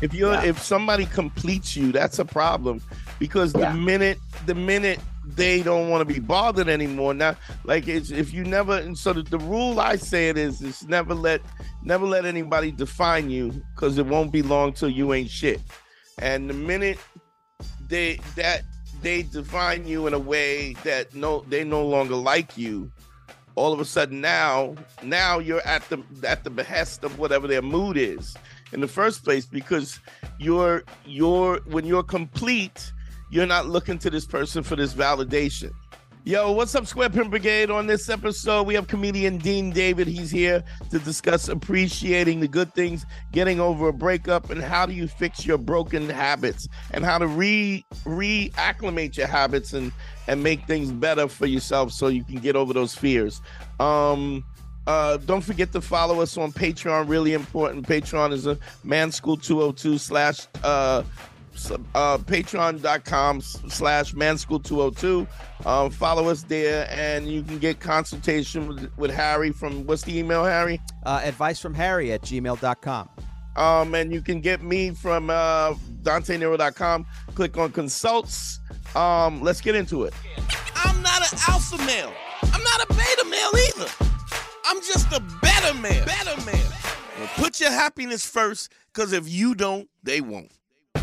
If you're yeah. if somebody completes you, that's a problem because yeah. the minute the minute they don't want to be bothered anymore now like it's if you never and so the, the rule i say it is is never let never let anybody define you because it won't be long till you ain't shit and the minute they that they define you in a way that no they no longer like you all of a sudden now now you're at the at the behest of whatever their mood is in the first place because you're you're when you're complete you're not looking to this person for this validation Yo, what's up, Square Pimp Brigade? On this episode, we have comedian Dean David. He's here to discuss appreciating the good things, getting over a breakup, and how do you fix your broken habits, and how to re reacclimate your habits and and make things better for yourself so you can get over those fears. Um, uh, don't forget to follow us on Patreon. Really important. Patreon is a man school 202 slash uh uh, patreon.com slash manschool202 um, follow us there and you can get consultation with, with harry from what's the email harry? Uh, advice from harry at gmail.com um, and you can get me from uh, dantenero.com click on consults. Um, let's get into it. I'm not an alpha male. I'm not a beta male either i'm just a better man better man put your happiness first because if you don't they won't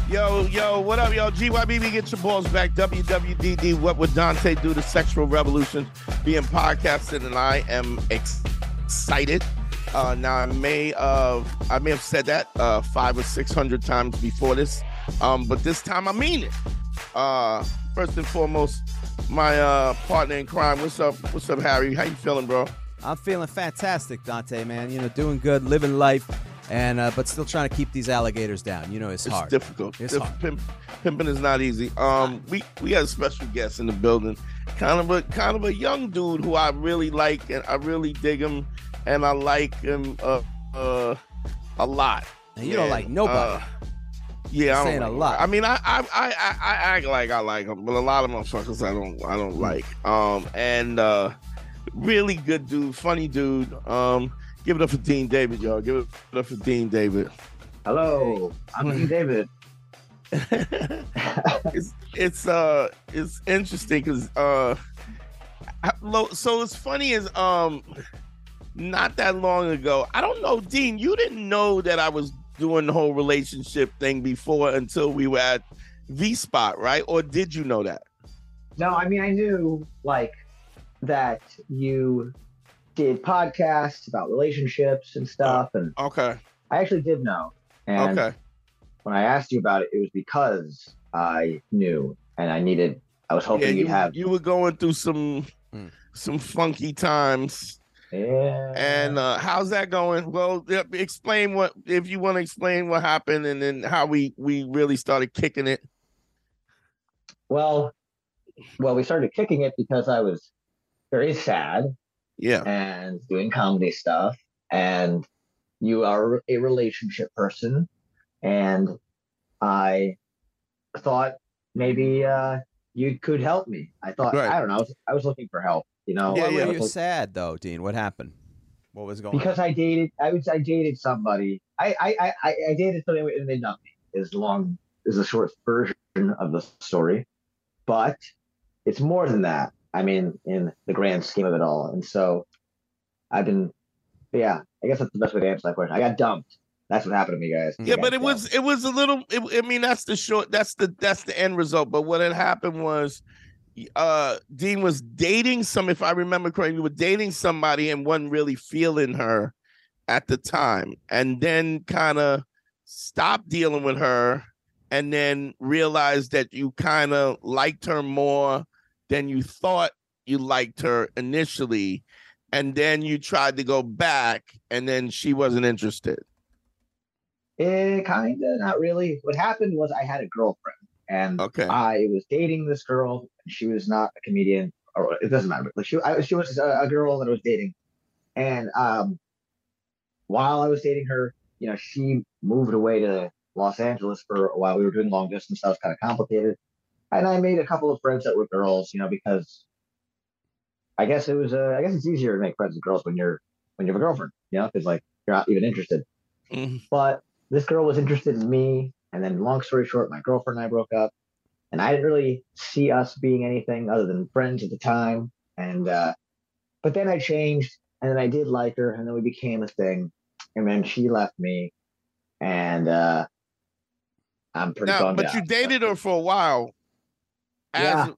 Yo, yo, what up, yo? GYBB, get your balls back. WWDD, what would Dante do? to sexual revolution being podcasted, and I am ex- excited. Uh, now I may uh, I may have said that uh, five or six hundred times before this, um, but this time I mean it. Uh, first and foremost, my uh, partner in crime. What's up? What's up, Harry? How you feeling, bro? I'm feeling fantastic, Dante. Man, you know, doing good, living life and uh, but still trying to keep these alligators down. You know, it's, hard. it's hard. Difficult. It's hard. Pimp, pimping is not easy. Um, we we got a special guest in the building, kind of a kind of a young dude who I really like and I really dig him, and I like him uh, uh a lot. And you don't like nobody. Uh, yeah, I'm saying like a lot. I mean, I, I I I act like I like him, but a lot of motherfuckers I don't I don't like. Um, and uh, really good dude, funny dude. Um, Give it up for Dean David, y'all. Give it up for Dean David. Hello, I'm Dean David. it's it's uh it's interesting because uh so it's funny as um not that long ago I don't know Dean you didn't know that I was doing the whole relationship thing before until we were at V Spot right or did you know that? No, I mean I knew like that you did podcasts about relationships and stuff. And okay, I actually did know. And okay. when I asked you about it, it was because I knew and I needed. I was hoping yeah, you'd have. You were going through some mm. some funky times. Yeah. And uh, how's that going? Well, explain what if you want to explain what happened and then how we we really started kicking it. Well, well, we started kicking it because I was very sad yeah. and doing comedy stuff and you are a relationship person and i thought maybe uh you could help me. I thought right. i don't know I was, I was, looking for help you know? Yeah, yeah. you're looking... sad though dean. What happened? What was going because on? i dated i was i dated somebody. I i i, I dated somebody and they dumped me is long is the short version of the story. But it's more than that I mean, in the grand scheme of it all. And so I've been, yeah, I guess that's the best way to answer that question. I got dumped. That's what happened to me, guys. Yeah, but it was it was a little. It, I mean, that's the short. That's the that's the end result. But what had happened was, uh, Dean was dating some. If I remember correctly, you were dating somebody and wasn't really feeling her at the time, and then kind of stopped dealing with her, and then realized that you kind of liked her more than you thought you liked her initially and then you tried to go back and then she wasn't interested Eh, kind of, not really. What happened was I had a girlfriend, and Okay. I was dating this girl. And she was not a comedian, or it doesn't matter. Like she, I, she was a, a girl that I was dating, and um, while I was dating her, you know, she moved away to Los Angeles for a while. We were doing long distance. That was kind of complicated, and I made a couple of friends that were girls. You know, because I guess it was. Uh, I guess it's easier to make friends with girls when you're when you have a girlfriend. You know, because like you're not even interested. Mhm. But this girl was interested in me. And then, long story short, my girlfriend and I broke up. And I didn't really see us being anything other than friends at the time. And, uh, but then I changed and then I did like her. And then we became a thing. And then she left me. And, uh, I'm pretty Now, but out. you dated her for a while. Yeah.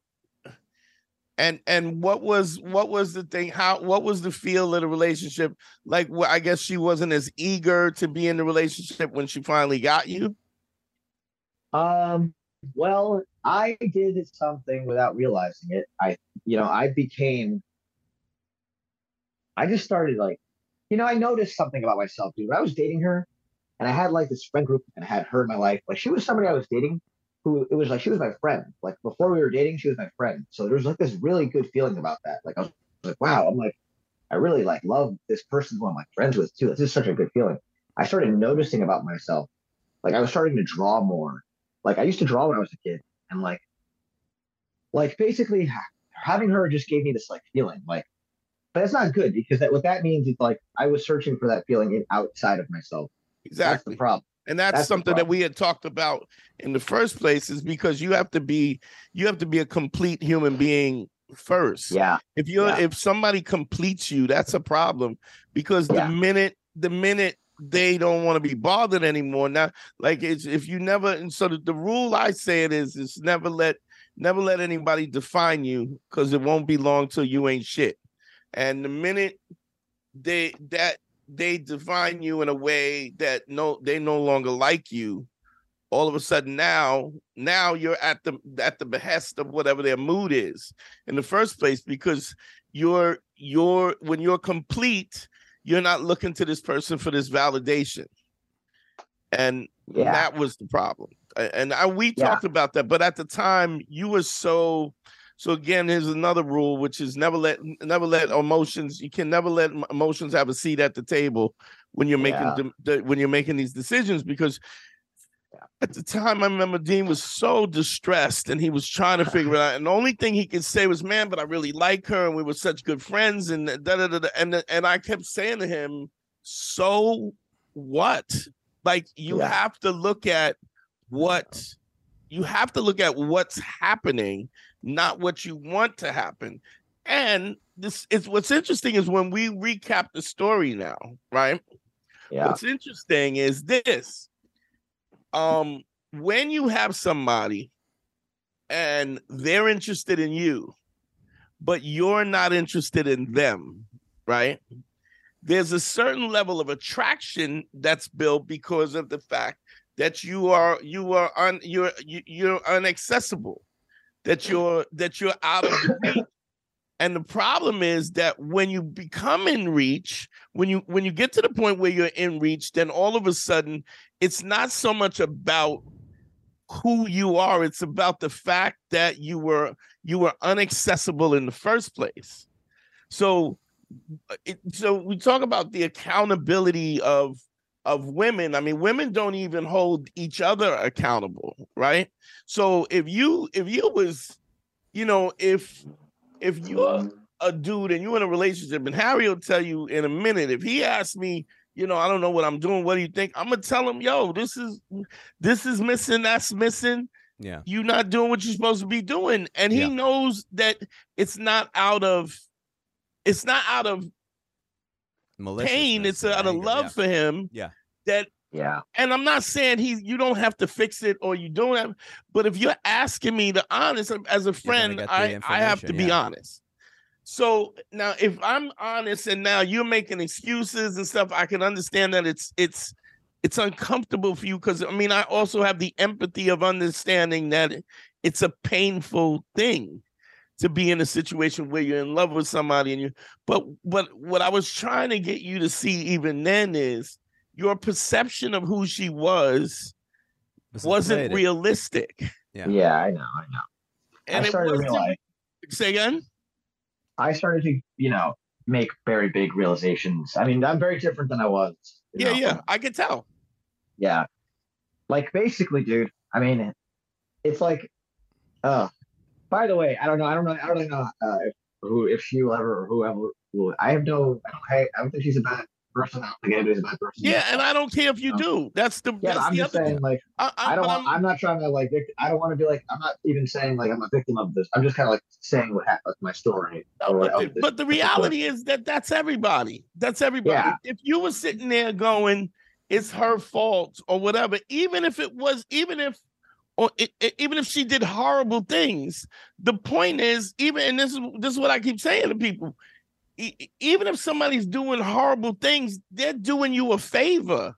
And and what was what was the thing? How what was the feel of the relationship? Like, wh- I guess she wasn't as eager to be in the relationship when she finally got you. Um, well, I did something without realizing it. I, you know, I became, I just started like, you know, I noticed something about myself, dude. When I was dating her and I had like this friend group and I had her in my life, like she was somebody I was dating who it was like she was my friend. Like before we were dating, she was my friend. So there was like this really good feeling about that. Like I was like, wow, I'm like, I really like love this person who I'm like friends with too. This is such a good feeling. I started noticing about myself. Like I was starting to draw more. Like I used to draw when I was a kid, and like, like basically having her just gave me this like feeling. Like, but it's not good because that what that means is like I was searching for that feeling in outside of myself. Exactly. That's the problem. And that's, That's something that we had talked about in the first place is because you have to be you have to be a complete human being first Yeah, if you're Yeah. if somebody completes you that's a problem because Yeah. the minute the minute they don't want to be bothered anymore now like it's if you never and so the, the rule i say it is is never let never let anybody define you because it won't be long till you ain't shit and the minute they that they define you in a way that no they no longer like you all of a sudden now now you're at the at the behest of whatever their mood is in the first place because you're you're when you're complete you're not looking to this person for this validation and Yeah. that was the problem and I, we Yeah. talked about that but at the time you were so so again here's another rule which is never let never let emotions you can never let emotions have a seat at the table when you're making Yeah. dem- the, when you're making these decisions because at the time, I remember Dean was so distressed and he was trying to figure it out. And the only thing he could say was, "Man, but I really like her, and we were such good friends." And da da da. da. And and I kept saying to him, "So what? Like you Yeah. have to look at what you have to look at what's happening, not what you want to happen." And this is what's interesting is when we recap the story now, right? yeah, What's interesting is this. Um, when you have somebody and they're interested in you, but you're not interested in them, right? There's a certain level of attraction that's built because of the fact that you are you are un you're you, you're unaccessible, that mm. you're that you're out of reach. And the problem is that when you become in reach, when you when you get to the point where you're in reach, then all of a sudden it's not so much about who you are, it's about the fact that you were you were unaccessible in the first place. So it, so we talk about the accountability of of women. I mean, women don't even hold each other accountable, right? So if you if you was, you know, if if you're a dude and you're in a relationship, and Harry will tell you in a minute, if he asks me, you know, I don't know what I'm doing, what do you think? I'm gonna tell him, yo, this is this is missing, that's missing. Yeah. You're not doing what you're supposed to be doing. And he Yeah. knows that it's not out of it's not out of pain, it's and out of love yeah. for him. Yeah. That yeah, and I'm not saying he you don't have to fix it or you don't have, but if you're asking me to honest as a friend, I, I have to information, be honest. So now if I'm honest and now you're making excuses and stuff, I can understand that it's it's it's uncomfortable for you because I mean I also have the empathy of understanding that it's a painful thing to be in a situation where you're in love with somebody and you but but what I was trying to get you to see even then is your perception of who she was wasn't inflated. realistic. Yeah. Yeah, I know, I know. And I started to wasn't realize. say again? I started to, you know, make very big realizations. I mean, I'm very different than I was. Yeah, know? yeah. I could tell. yeah. Like basically, dude. I mean, it's like, uh. By the way, I don't know. I don't know. I don't really know uh, if who if she will ever or whoever will. I have no. I don't. I, I don't think she's a bad person. I don't think anybody's a bad person. Yeah, and I don't care if you No. do. That's the Yeah, that's I'm the just saying, thing. like, I, I, I don't want. I'm- I'm not trying to like. I don't want to be like. I'm not even saying like I'm a victim of this. I'm just kind of like saying what happened, like my story. No, but, the, but the reality is that that's everybody. That's everybody. Yeah. If you were sitting there going, "It's her fault" or whatever, even if it was, even if, or it, it- even if she did horrible things, the point is, even and this is this is what I keep saying to people. Even if somebody's doing horrible things, they're doing you a favor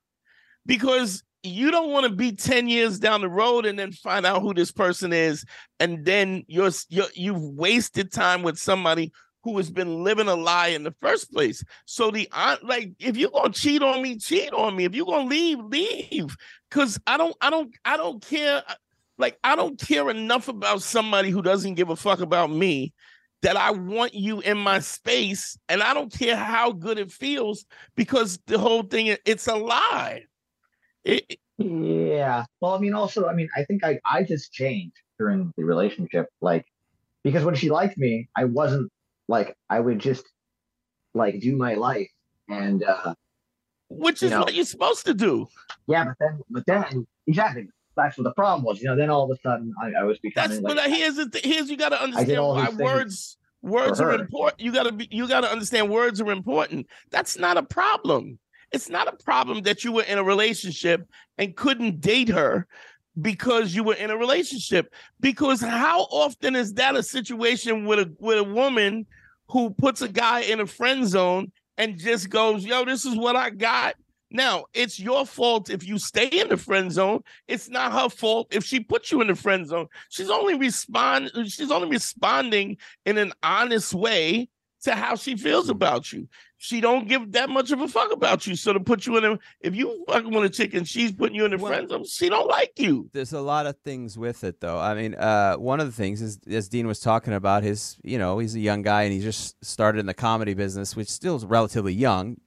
because you don't want to be 10 years down the road and then find out who this person is and then you're, you're you've wasted time with somebody who has been living a lie in the first place so the uh, like if you're gonna cheat on me cheat on me if you're gonna leave leave because i don't i don't i don't care like i don't care enough about somebody who doesn't give a fuck about me that i want you in my space and i don't care how good it feels because the whole thing it's a lie it, Yeah. Well, I mean, also, I mean, I think I I just changed during the relationship, like because when she liked me, I wasn't like I would just like do my life and uh which is know. what you're supposed to do yeah, but then but then exactly that's what the problem was. You know, then all of a sudden I, I was That's becoming but like here's the th- here's you got to understand why words words are important. You got to be you got to understand words are important. That's not a problem. It's not a problem that you were in a relationship and couldn't date her because you were in a relationship. Because how often is that a situation with a with a woman who puts a guy in a friend zone and just goes, "Yo, this is what I got." Now, it's your fault if you stay in the friend zone. It's not her fault if she puts you in the friend zone. She's only respond she's only responding in an honest way to how she feels about you. She don't give that much of a fuck about you. So to put you in a if you fucking with a chick and she's putting you in the Well- friend zone, she don't like you. There's a lot of things with it, though. I mean, uh, one of the things is, as Dean was talking about, his, you know, he's a young guy and he just started in the comedy business, which still is relatively young.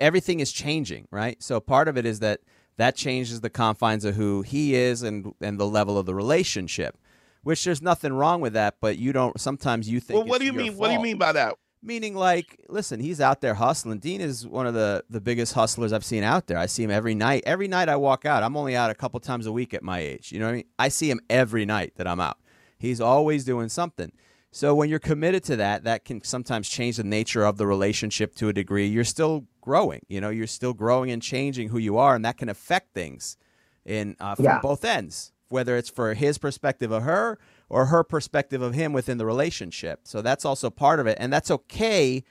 Everything is changing, right? So part of it is that that changes the confines of who he is and and the level of the relationship. Which there's nothing wrong with that, but you don't. Sometimes you think. Well, what do you mean? What do you mean by that? Meaning, like, listen, he's out there hustling. Dean is one of the the biggest hustlers I've seen out there. I see him every night. Every night I walk out, I'm only out a couple times a week at my age. You know what I mean? I see him every night that I'm out. He's always doing something. So when you're committed to that, that can sometimes change the nature of the relationship to a degree. You're still growing. You know, you're still growing and changing who you are, and that can affect things in uh, from Yeah. both ends, whether it's for his perspective of her or her perspective of him within the relationship. So that's also part of it, and that's okay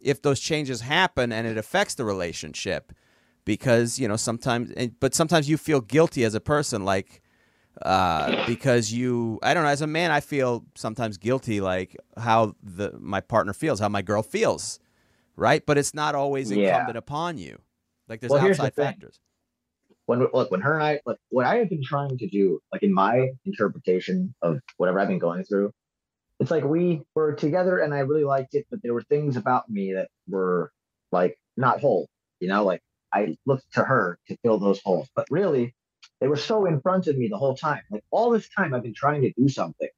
if those changes happen and it affects the relationship, because you know sometimes, and- but sometimes you feel guilty as a person, like uh, because you, I don't know, as a man, I feel sometimes guilty, like how the my partner feels, how my girl feels, right? But it's not always Yeah. incumbent upon you. Like there's Well, the outside thing. factors. when look when her and I like what I have been trying to do, like in my interpretation of whatever I've been going through, it's like we were together and I really liked it, but there were things about me that were like not whole. You know, like I looked to her to fill those holes, but really they were so in front of me the whole time. Like all this time I've been trying to do something,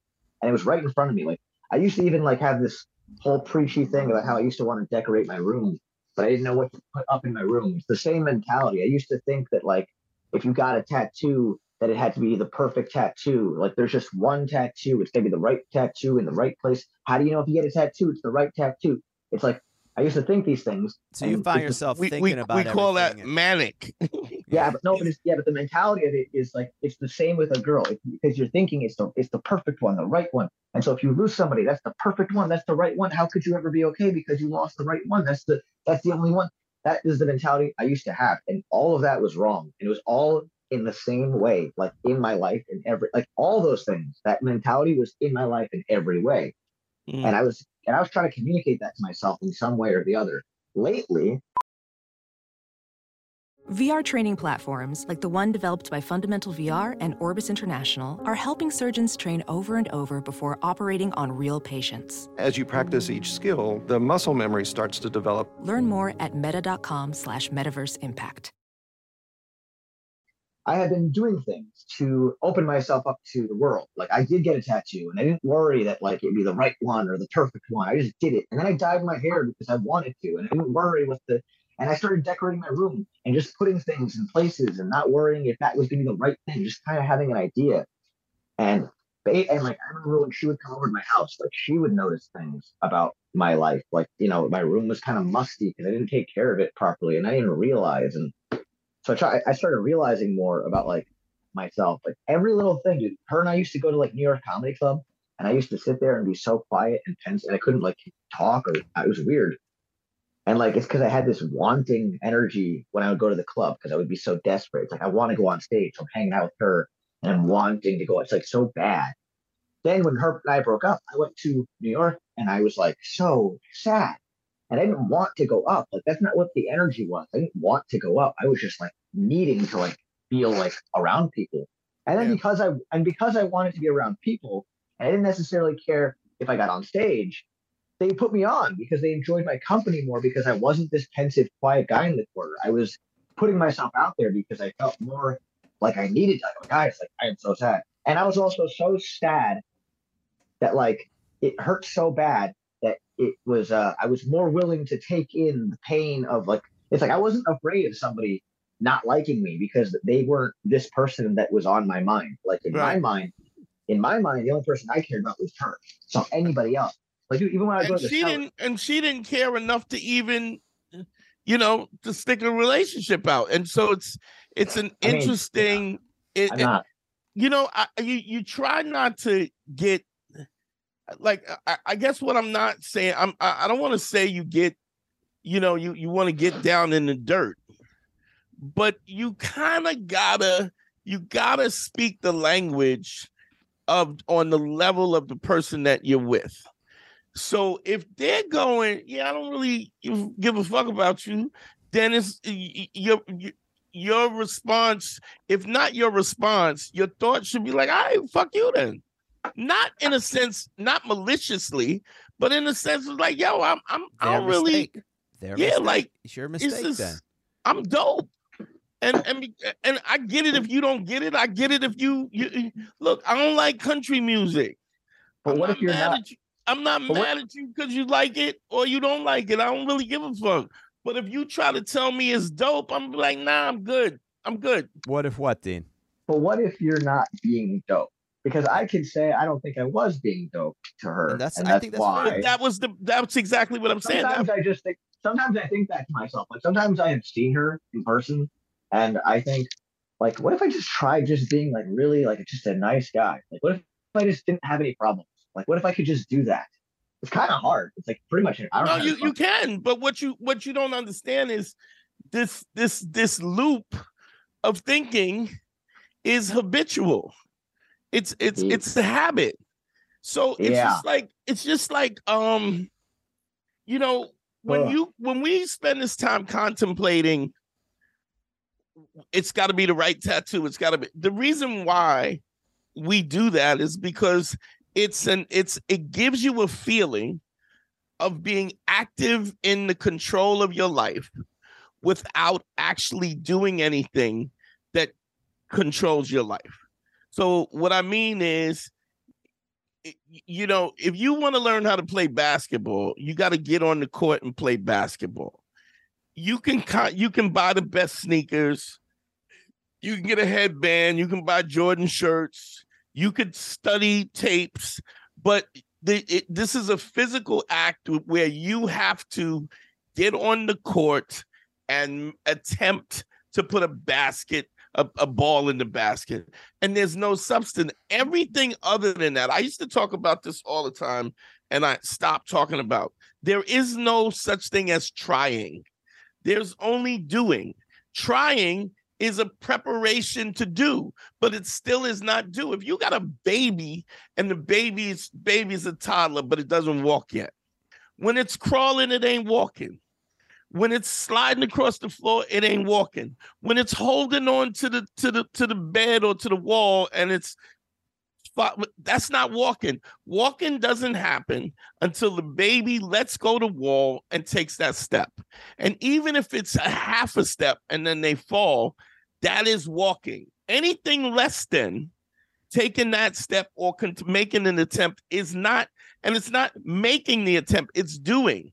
and it was right in front of me. Like I used to even like have this whole preachy thing about how I used to want to decorate my room, but I didn't know what to put up in my room. It's the same mentality. I used to think that like if you got a tattoo, that it had to be the perfect tattoo. Like there's just one tattoo. It's gonna be the right tattoo in the right place. How do you know if you get a tattoo, it's the right tattoo? It's like I used to think these things. So you find it's just- yourself We, thinking we, about we call that everything and- manic. Yeah, but no, but it's, yeah, but the mentality of it is like it's the same with a girl because you're thinking it's the it's the perfect one, the right one. And so if you lose somebody, that's the perfect one, that's the right one. How could you ever be okay because you lost the right one? That's the that's the only one. That is the mentality I used to have, and all of that was wrong. And it was all in the same way, like in my life in every like all those things. That mentality was in my life in every way Mm. and I was and I was trying to communicate that to myself in some way or the other. Lately, VR training platforms, like the one developed by Fundamental VR and Orbis International, are helping surgeons train over and over before operating on real patients. As you practice each skill, the muscle memory starts to develop. Learn more at meta.com slash metaverse impact. I had been doing things to open myself up to the world. Like I did get a tattoo and I didn't worry that like it'd be the right one or the perfect one. I just did it. And then I dyed my hair because I wanted to. And I didn't worry with the and I started decorating my room and just putting things in places and not worrying if that was gonna be the right thing, just kind of having an idea. And and like I remember when she would come over to my house, like she would notice things about my life. Like, you know, my room was kind of musty because I didn't take care of it properly and I didn't realize. And so I try I started realizing more about like myself. Like every little thing, dude. Her and I used to go to like New York Comedy Club, and I used to sit there and be so quiet and tense, and I couldn't like talk, or it was weird. And like it's because I had this wanting energy when I would go to the club because I would be so desperate. It's like I want to go on stage. So I'm hanging out with her and I'm wanting to go. It's like so bad. Then when her and I broke up, I went to New York and I was like so sad. And I didn't want to go up. Like that's not what the energy was. I didn't want to go up. I was just like needing to like feel like around people. And then yeah. because I and because I wanted to be around people, I didn't necessarily care if I got on stage. They put me on because they enjoyed my company more because I wasn't this pensive, quiet guy in the corner. I was putting myself out there because I felt more like I needed to. Like, guys, like I am so sad. And I was also so sad that like it hurt so bad that it was uh I was more willing to take in the pain of like it's like I wasn't afraid of somebody not liking me because they weren't this person that was on my mind. Like in right. my mind, in my mind, the only person I cared about was her. So anybody else, like even when I to she didn't, and she didn't care enough to even, you know, to stick a relationship out. And so it's it's an I interesting. Mean, yeah, it, it, you know, I, you you try not to get like I, I guess what I'm not saying. I'm I, I don't want to say you get, you know, you you want to get down in the dirt but you kind of gotta you gotta speak the language of on the level of the person that you're with. So if they're going, yeah, I don't really give a fuck about you, then it's your your response. If not your response, your thought should be like, "I right, fuck you." Then, not in a sense, not maliciously, but in a sense of like, "Yo, I'm I'm I don't really." Their yeah, mistake. like it's your mistake. It's just, I'm dope and and and I get it if you don't get it. I get it if you you look. I don't like country music. But I'm what if you're not? You. I'm not mad what? at you because you like it or you don't like it. I don't really give a fuck. But if you try to tell me it's dope, I'm like, nah, I'm good. I'm good. What if what, Dean? But what if you're not being dope? Because I can say I don't think I was being dope to her. And that's, and that's I think that's why. that was the that's exactly what I'm sometimes saying. Sometimes I just think sometimes I think that to myself. Like sometimes I have seen her in person and I think, like, what if I just tried just being like really like just a nice guy? Like, what if I just didn't have any problems? Like, what if I could just do that? It's kind of hard. It's like pretty much. I don't no, you you can, but what you what you don't understand is this this this loop of thinking is habitual. It's it's it's the habit. So it's yeah. just like it's just like um, you know, when Ugh. you when we spend this time contemplating it's got to be the right tattoo. It's got to be the reason why we do that is because it's an it's it gives you a feeling of being active in the control of your life without actually doing anything that controls your life. So what I mean is you know, if you want to learn how to play basketball, you got to get on the court and play basketball you can you can buy the best sneakers. You can get a headband. You can buy Jordan shirts. You could study tapes, but the, it, this is a physical act where you have to get on the court and attempt to put a basket, a, a ball in the basket. And there's no substance. Everything other than that, I used to talk about this all the time, and I stopped talking about. There is no such thing as trying there's only doing. Trying is a preparation to do, but it still is not do. If you got a baby and the baby's baby's a toddler, but it doesn't walk yet. When it's crawling, it ain't walking. When it's sliding across the floor, it ain't walking. When it's holding on to the to the to the bed or to the wall and it's that's not walking. Walking doesn't happen until the baby lets go the wall and takes that step. And even if it's a half a step and then they fall, that is walking. Anything less than taking that step or con- making an attempt is not, and it's not making the attempt, it's doing.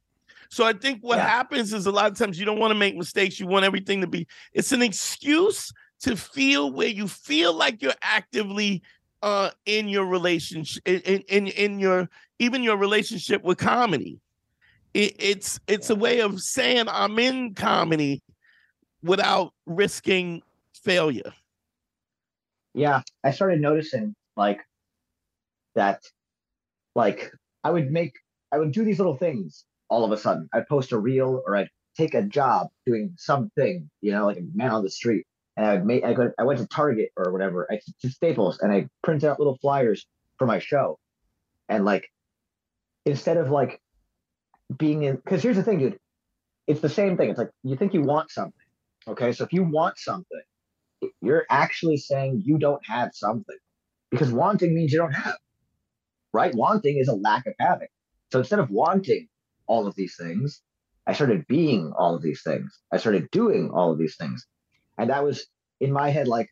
So I think what yeah. happens is a lot of times you don't want to make mistakes. You want everything to be, it's an excuse to feel where you feel like you're actively uh in your relationship in in, in your even your relationship with comedy. It, it's it's a way of saying i'm in comedy without risking failure. Yeah i started noticing like that like i would make i would do these little things all of a sudden. I'd post a reel or i'd take a job doing something you know like a man on the street and I made I, go, I went to Target or whatever, I to Staples, and I printed out little flyers for my show, and like instead of like being in, because here's the thing, dude, it's the same thing. It's like you think you want something, okay? So if you want something, you're actually saying you don't have something, because wanting means you don't have, right? Wanting is a lack of having. So instead of wanting all of these things, I started being all of these things. I started doing all of these things. And that was in my head like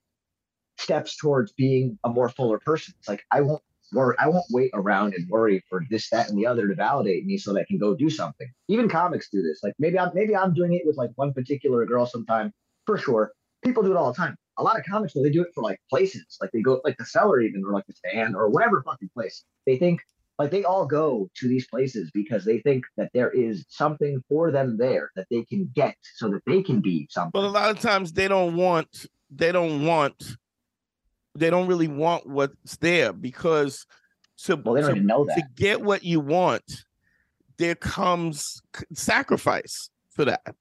steps towards being a more fuller person. It's like I won't worry, I won't wait around and worry for this, that, and the other to validate me so that I can go do something. Even comics do this. Like maybe I'm maybe I'm doing it with like one particular girl sometime, for sure. People do it all the time. A lot of comics though, they do it for like places. Like they go like the cellar even or like the stand or whatever fucking place. They think like they all go to these places because they think that there is something for them there that they can get so that they can be something. But a lot of times they don't want they don't want they don't really want what's there because to, well, they don't to, know that. to get what you want, there comes sacrifice for that.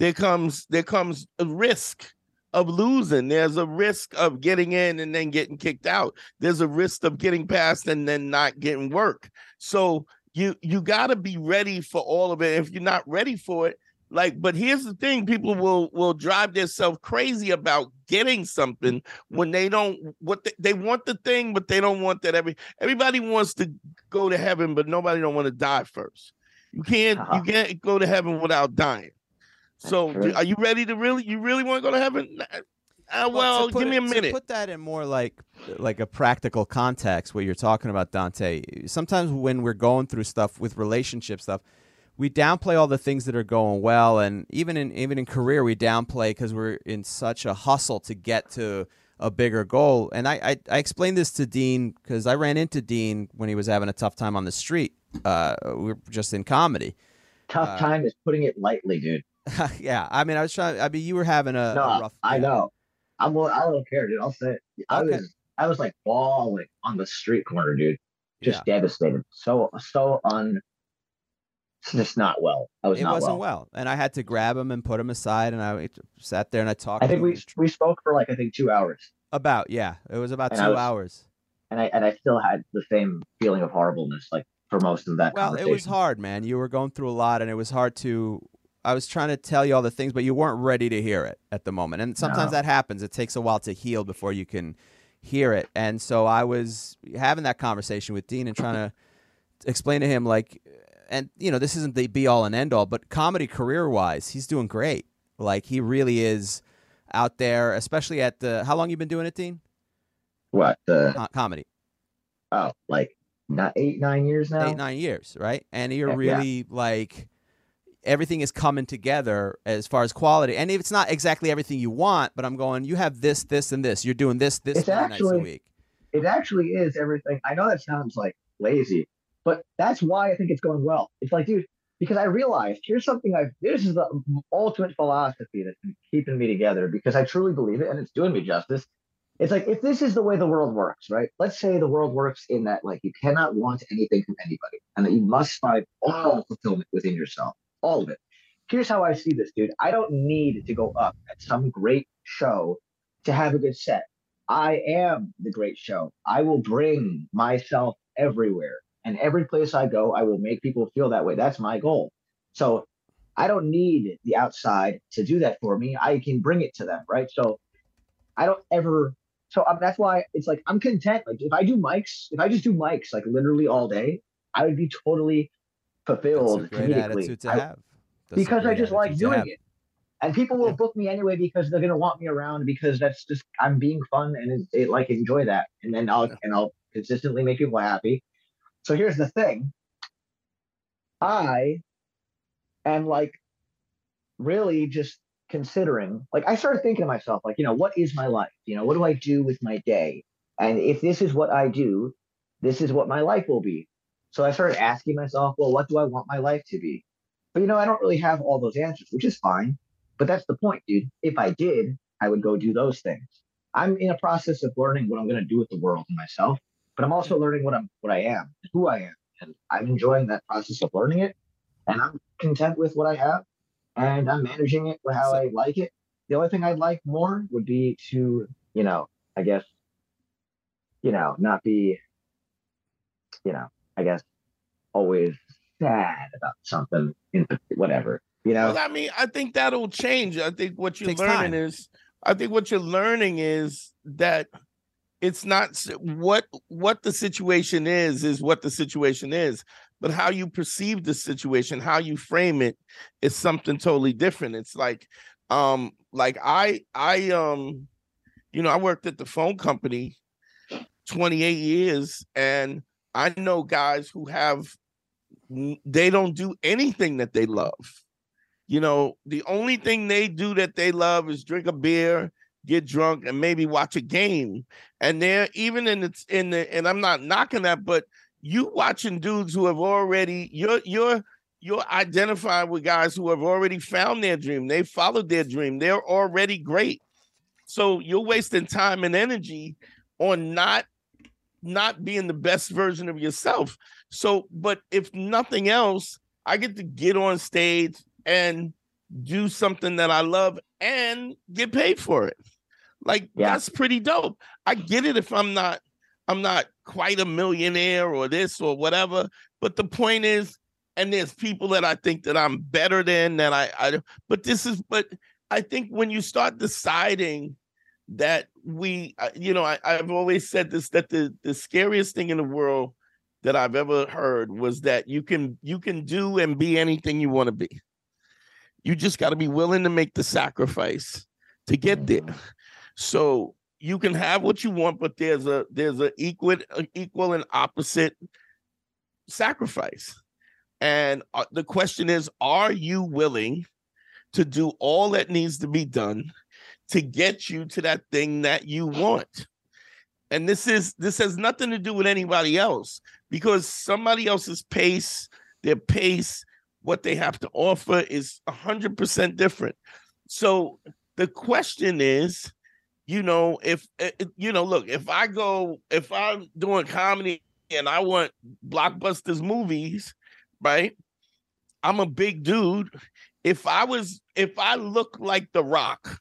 There comes there comes a risk of losing. There's a risk of getting in and then getting kicked out. There's a risk of getting past and then not getting work. So you you got to be ready for all of it. If you're not ready for it, like, but here's the thing: people will will drive themselves crazy about getting something when they don't what they, they want the thing, but they don't want that. Every everybody wants to go to heaven, but nobody don't want to die first. You can't uh-huh. you can't go to heaven without dying. So, are you ready to really? You really want to go to heaven? Uh, well, well give me a minute. put that in more like like a practical context, what you're talking about, Dante. Sometimes when we're going through stuff with relationship stuff, we downplay all the things that are going well, and even in even in career, we downplay because we're in such a hustle to get to a bigger goal. And I I, I explained this to Dean because I ran into Dean when he was having a tough time on the street. Uh, we were just in comedy. Tough uh, time is putting it lightly, dude. yeah, I mean, I was trying. I mean, you were having a, no, a rough. I know. I'm. I don't care, dude. I'll say it. I okay. was. I was like bawling on the street corner, dude. Just yeah. devastated. So so un. Just not well. I was. It wasn't well. well. and I had to grab him and put him aside, and I sat there and I talked. I think we we spoke for like I think two hours. About yeah, it was about and two was, hours. And I and I still had the same feeling of horribleness, like for most of that. Well, it was hard, man. You were going through a lot, and it was hard to I was trying to tell you all the things, but you weren't ready to hear it at the moment. And sometimes no. that happens. It takes a while to heal before you can hear it. And so I was having that conversation with Dean and trying to explain to him, like, and you know, this isn't the be all and end all, but comedy career wise, he's doing great. Like he really is out there, especially at the. How long you been doing it, Dean? What the Co- comedy? Oh, like not eight nine years now. Eight nine years, right? And you're yeah, really yeah. like everything is coming together as far as quality. And if it's not exactly everything you want, but I'm going, you have this, this, and this. You're doing this, this, it's actually, nights a week. It actually is everything. I know that sounds like lazy, but that's why I think it's going well. It's like, dude, because I realized here's something I've this is the ultimate philosophy that's been keeping me together because I truly believe it and it's doing me justice. It's like if this is the way the world works, right? Let's say the world works in that like you cannot want anything from anybody and that you must find all fulfillment within yourself all of it. Here's how I see this, dude. I don't need to go up at some great show to have a good set. I am the great show. I will bring myself everywhere. And every place I go, I will make people feel that way. That's my goal. So I don't need the outside to do that for me. I can bring it to them, right? So I don't ever. So um, that's why it's like I'm content. Like if I do mics, if I just do mics like literally all day, I would be totally fulfilled That's a great attitude to I- because I just like doing it. And people will book me anyway because they're gonna want me around because that's just I'm being fun and it, it like enjoy that, and then I'll and I'll consistently make people happy. So here's the thing. I am like really just considering like I started thinking to myself, like, you know, what is my life? You know, what do I do with my day? And if this is what I do, this is what my life will be. So I started asking myself, well, what do I want my life to be? But you know, I don't really have all those answers, which is fine. But that's the point, dude. If I did, I would go do those things. I'm in a process of learning what I'm going to do with the world and myself, but I'm also learning what I'm, what I am, who I am, and I'm enjoying that process of learning it. And I'm content with what I have, and I'm managing it for how I like it. The only thing I'd like more would be to, you know, I guess, you know, not be, you know, I guess, always sad about something, in whatever, you know. Well, I mean, I think that'll change. I think what you're learning time. is, I think what you're learning is that it's not what what the situation is is what the situation is, but how you perceive the situation, how you frame it, is something totally different. It's like, um, like I I um, you know, I worked at the phone company 28 years, and I know guys who have mm, they don't do anything that they love. You know, the only thing they do that they love is drink a beer, get drunk, and maybe watch a game. And they're even in the in the and I'm not knocking that, but you watching dudes who have already you're you're you're identifying with guys who have already found their dream. They followed their dream. They're already great. So you're wasting time and energy on not not being the best version of yourself. So, but if nothing else, I get to get on stage and do something that I love and get paid for it. Like Yeah. that's pretty dope. I get it if I'm not I'm not quite a millionaire or this or whatever, but the point is and there's people that I think that I'm better than that I I but this is but I think when you start deciding that we uh, you know I, I've always said this that the the scariest thing in the world that I've ever heard was that you can you can do and be anything you want to be. You just got to be willing to make the sacrifice to get there. So you can have what you want, but there's a there's a equal a equal and opposite sacrifice. And uh, the question is, are you willing to do all that needs to be done to get you to that thing that you want? And this is this has nothing to do with anybody else because somebody else's pace, their pace, what they have to offer is 100% different. So the question is, you know, if eh, eh, you know, look, if I go, if I'm doing comedy and I want blockbusters movies, right? I'm a big dude. If I was, if I look like The Rock,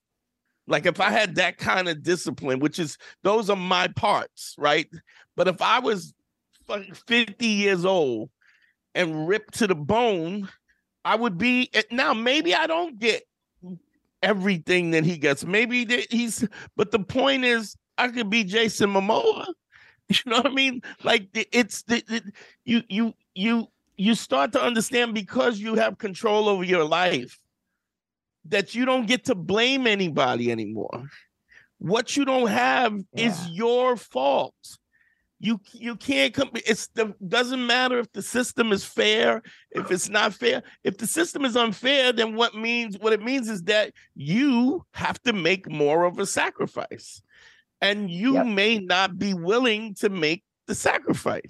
like if I had that kind of discipline, which is those are my parts, right? But if I was 50 years old and ripped to the bone, I would be eh, now maybe I don't get everything that he gets. Maybe that he's but the point is I could be Jason Momoa. You know what I mean? Like it's the, the you you you you start to understand because you have control over your life that you don't get to blame anybody anymore. What you don't have is your fault. You you can't come. It's the doesn't matter if the system is fair, if it's not fair. If the system is unfair, then what means what it means is that you have to make more of a sacrifice, and you Yep. may not be willing to make the sacrifice.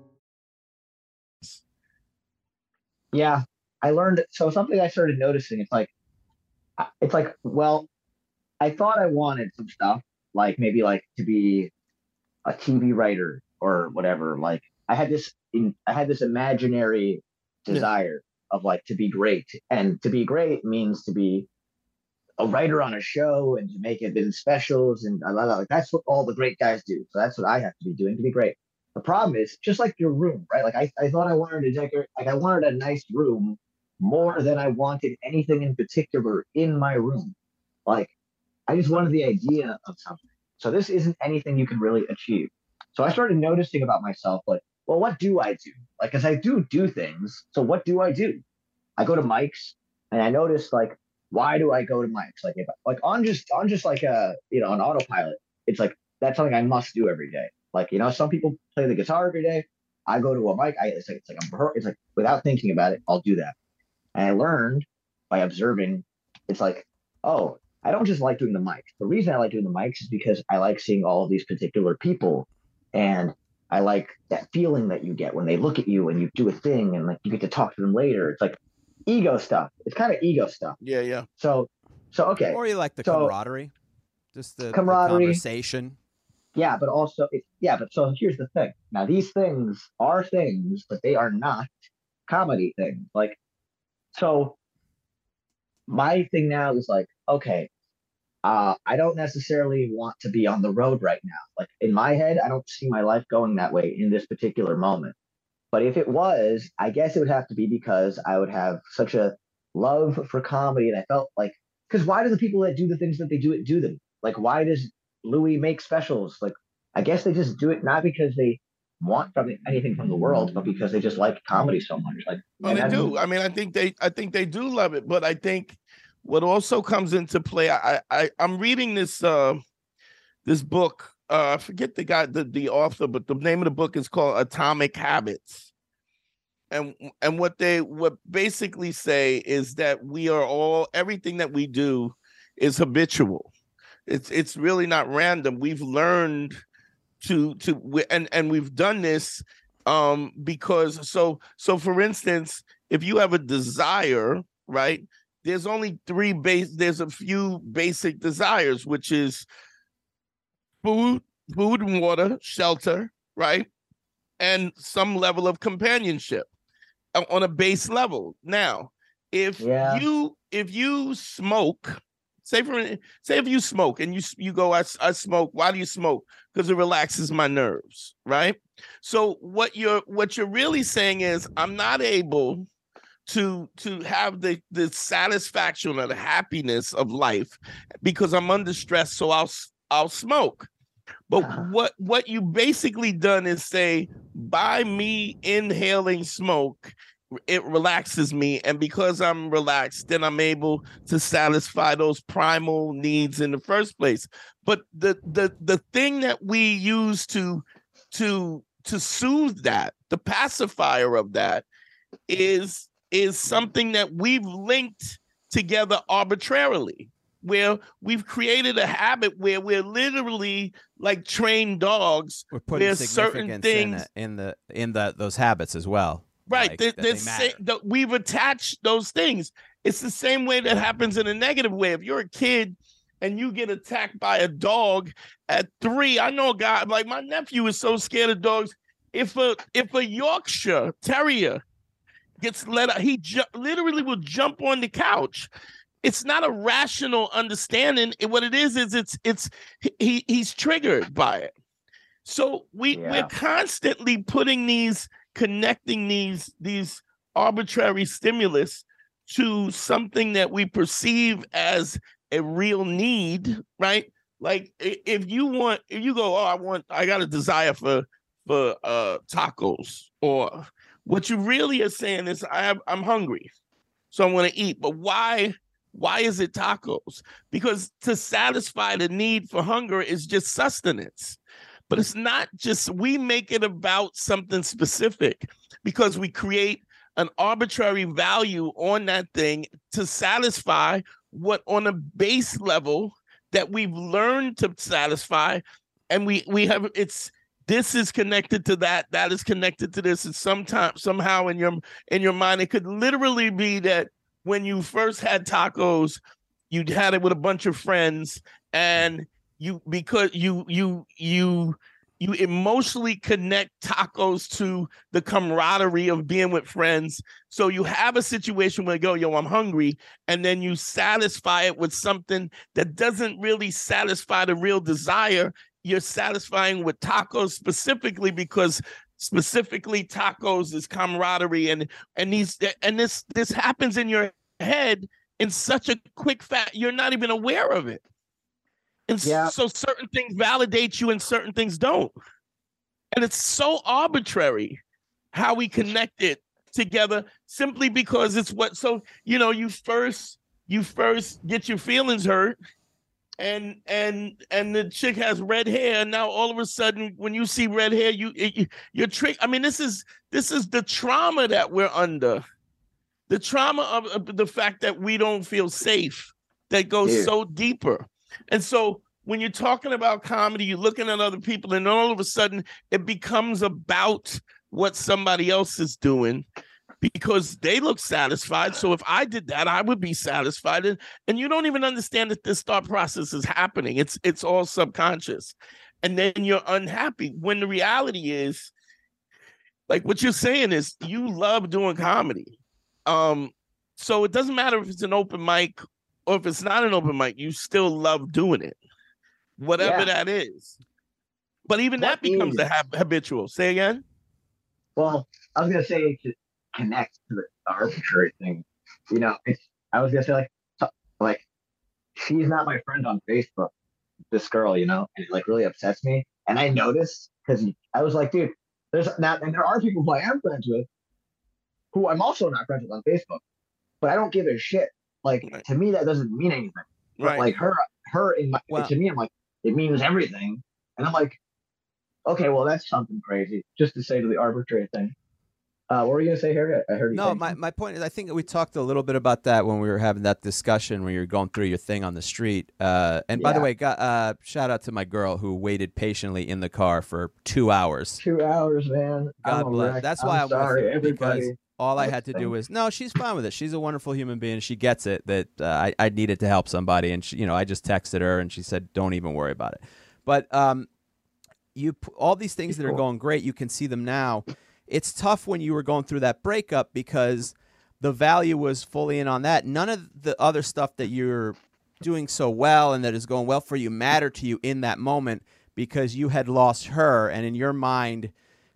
Yeah, I learned so something I started noticing. It's like, it's like, well, I thought I wanted some stuff like maybe like to be a TV writer or whatever. Like I had this, in, I had this imaginary desire yeah. of like to be great, and to be great means to be a writer on a show and to make it in specials and blah, blah, blah. like that's what all the great guys do. So that's what I have to be doing to be great. The problem is just like your room, right? Like I, I thought I wanted to decorate, like I wanted a nice room more than I wanted anything in particular in my room. Like I just wanted the idea of something. So this isn't anything you can really achieve. So I started noticing about myself, like, well, what do I do? Like, as I do do things. So what do I do? I go to mics, and I notice like, why do I go to mics? Like, if like on just on just like a you know an autopilot, it's like that's something I must do every day. Like you know, some people play the guitar every day. I go to a mic. I, it's like it's like a, it's like without thinking about it, I'll do that. And I learned by observing. It's like, oh, I don't just like doing the mics. The reason I like doing the mics is because I like seeing all of these particular people, and I like that feeling that you get when they look at you and you do a thing, and like you get to talk to them later. It's like ego stuff. It's kind of ego stuff. Yeah, yeah. So, so okay. Or you like the so, camaraderie, just the camaraderie, the conversation. Yeah, but also, it, yeah, but so here's the thing. Now, these things are things, but they are not comedy things. Like, so my thing now is like, okay, uh, I don't necessarily want to be on the road right now. Like in my head, I don't see my life going that way in this particular moment. But if it was, I guess it would have to be because I would have such a love for comedy, and I felt like, because why do the people that do the things that they do it do them? Like, why does Louis make specials? Like, I guess they just do it not because they want something anything from the world, but because they just like comedy so much. Like, well, they do. I mean, I think they, I think they do love it, but I think what also comes into play, I, I, I'm reading this, uh, this book uh, I forget the guy, the, the author, but the name of the book is called Atomic Habits. And and what they what basically say is that we are all everything that we do is habitual. It's it's really not random. We've learned to to and and we've done this um because so so for instance, if you have a desire, right? There's only three base there's a few basic desires, which is food, food and water, shelter, right? And some level of companionship uh, on a base level. Now, if yeah. you if you smoke, say for say if you smoke and you you go I, I smoke. Why do you smoke? Because it relaxes my nerves, right? So what you're what you're really saying is I'm not able to to have the the satisfaction or the happiness of life because I'm under stress. So I'll I'll smoke. But uh-huh. what what you basically done is say by me inhaling smoke, it relaxes me, and because I'm relaxed, then I'm able to satisfy those primal needs in the first place. But the the the thing that we use to to to soothe that, the pacifier of that, is is something that we've linked together arbitrarily where we've created a habit where we're literally like trained dogs. We're putting certain things in, in, the in the those habits as well. Right. Like, the, the, the, we've attached those things. It's the same way that happens in a negative way. If you're a kid and you get attacked by a dog at three, I know a guy like my nephew is so scared of dogs. If a if a Yorkshire Terrier gets let out, he ju- literally will jump on the couch it's not a rational understanding. What it is is it's it's he he's triggered by it. So we yeah. we're constantly putting these connecting these these arbitrary stimulus to something that we perceive as a real need, right? Like if you want, if you go, oh, I want, I got a desire for for uh tacos, or what you really are saying is, I I'm hungry, so I'm going to eat. But why? Why is it tacos? Because to satisfy the need for hunger is just sustenance. But it's not just, we make it about something specific because we create an arbitrary value on that thing to satisfy what on a base level that we've learned to satisfy. And we we have it's this is connected to that that is connected to this. And sometimes somehow in your in your mind it could literally be that when you first had tacos you had it with a bunch of friends and you because you you you you emotionally connect tacos to the camaraderie of being with friends. So you have a situation where you go, yo, I'm hungry. And then you satisfy it with something that doesn't really satisfy the real desire. You're satisfying with tacos specifically because specifically tacos is camaraderie and and these and this this happens in your head in such a quick fat you're not even aware of it and yeah. so certain things validate you and certain things don't. And it's so arbitrary how we connect it together simply because it's what so you know you first you first get your feelings hurt and and and the chick has red hair and now all of a sudden when you see red hair you, you you're trick i mean this is this is the trauma that we're under the trauma of, of the fact that we don't feel safe that goes yeah. so deeper and so when you're talking about comedy, you're looking at other people, and all of a sudden it becomes about what somebody else is doing because they look satisfied. So if I did that, I would be satisfied. And, and you don't even understand that this thought process is happening. It's it's all subconscious. And then you're unhappy when the reality is like what you're saying is you love doing comedy. Um, so it doesn't matter if it's an open mic or if it's not an open mic, you still love doing it, whatever yeah. that is. But even what that becomes a hab- habitual. Say again. Well, I was gonna say to connect to the arbitrary thing. You know, it's, I was gonna say like, like she's not my friend on Facebook. This girl, you know, and it like really upsets me. And I noticed because I was like, dude, there's not, and there are people who I am friends with, who I'm also not friends with on Facebook, but I don't give a shit like right. to me, that doesn't mean anything. But right. like her, her in my well, to me, I'm like it means everything, and I'm like, okay, well that's something crazy. Just to say to the arbitrary thing. Uh, what were you gonna say, Harry? I heard. You. No, my, my point is, I think we talked a little bit about that when we were having that discussion when you were going through your thing on the street. Uh, and by the way, got, uh, shout out to my girl who waited patiently in the car for two hours. Two hours, man. God bless. That's why I'm, I'm sorry, everybody. All I had to do was no. She's fine with it. She's a wonderful human being. She gets it that uh, I I needed to help somebody, and she, you know I just texted her and she said, "Don't even worry about it." But um, you all these things that are going great, you can see them now. It's tough when you were going through that breakup because the value was fully in on that. None of the other stuff that you're doing so well and that is going well for you matter to you in that moment because you had lost her, and in your mind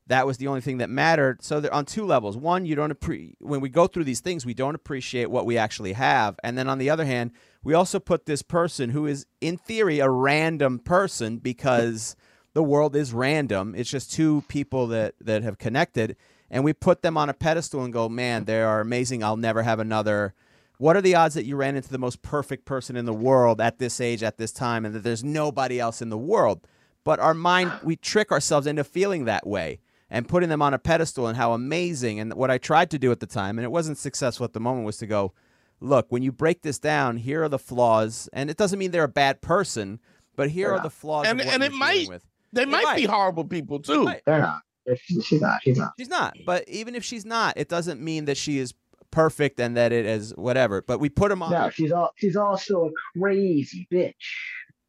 that was the only thing that mattered. So on two levels. One, you don't appre- when we go through these things, we don't appreciate what we actually have. And then on the other hand, we also put this person who is in theory a random person because the world is random. It's just two people that that have connected and we put them on a pedestal and go, "Man, they are amazing. I'll never have another." What are the odds that you ran into the most perfect person in the world at this age at this time and that there's nobody else in the world? But our mind we trick ourselves into feeling that way and putting them on a pedestal and how amazing. And what I tried to do at the time, and it wasn't successful at the moment, was to go, look, when you break this down, here are the flaws, and it doesn't mean they're a bad person, but here are the flaws. And, and it might, with. they might, might, be horrible people too. They're not. She's not. She's not. She's not. But even if she's not, it doesn't mean that she is perfect and that it is whatever. But we put them on. No, she's all. She's also a crazy bitch.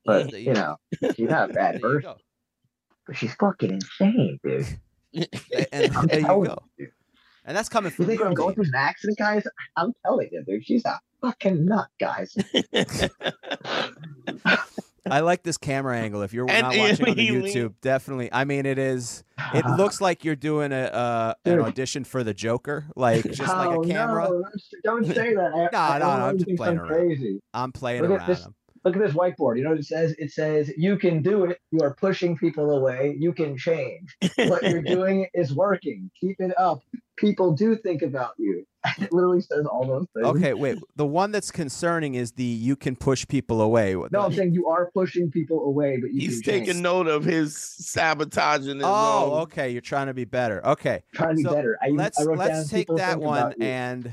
But you know, she's not a bad person. But she's fucking insane, dude and, and there you go. You. And that's coming from you. think I'm going through an accident, guys? I'm telling you, dude, she's a fucking nut, guys. I like this camera angle. If you're and, not watching on the YouTube, definitely. I mean, it is. It looks like you're doing a uh, an audition for the Joker, like just oh, like a camera. No, don't say that. I, no, I, no, no, I'm just playing around. Crazy. I'm playing Look around. This, look at this whiteboard. You know what it says? It says you can do it. You are pushing people away. You can change. What you're doing is working. Keep it up. People do think about you. It literally says all those things. Okay, wait. The one that's concerning is the you can push people away. No, I'm saying you are pushing people away, but you he's taking change. note of his sabotaging. His oh, own. okay. You're trying to be better. Okay, trying to be better. I, let's I let's take that one and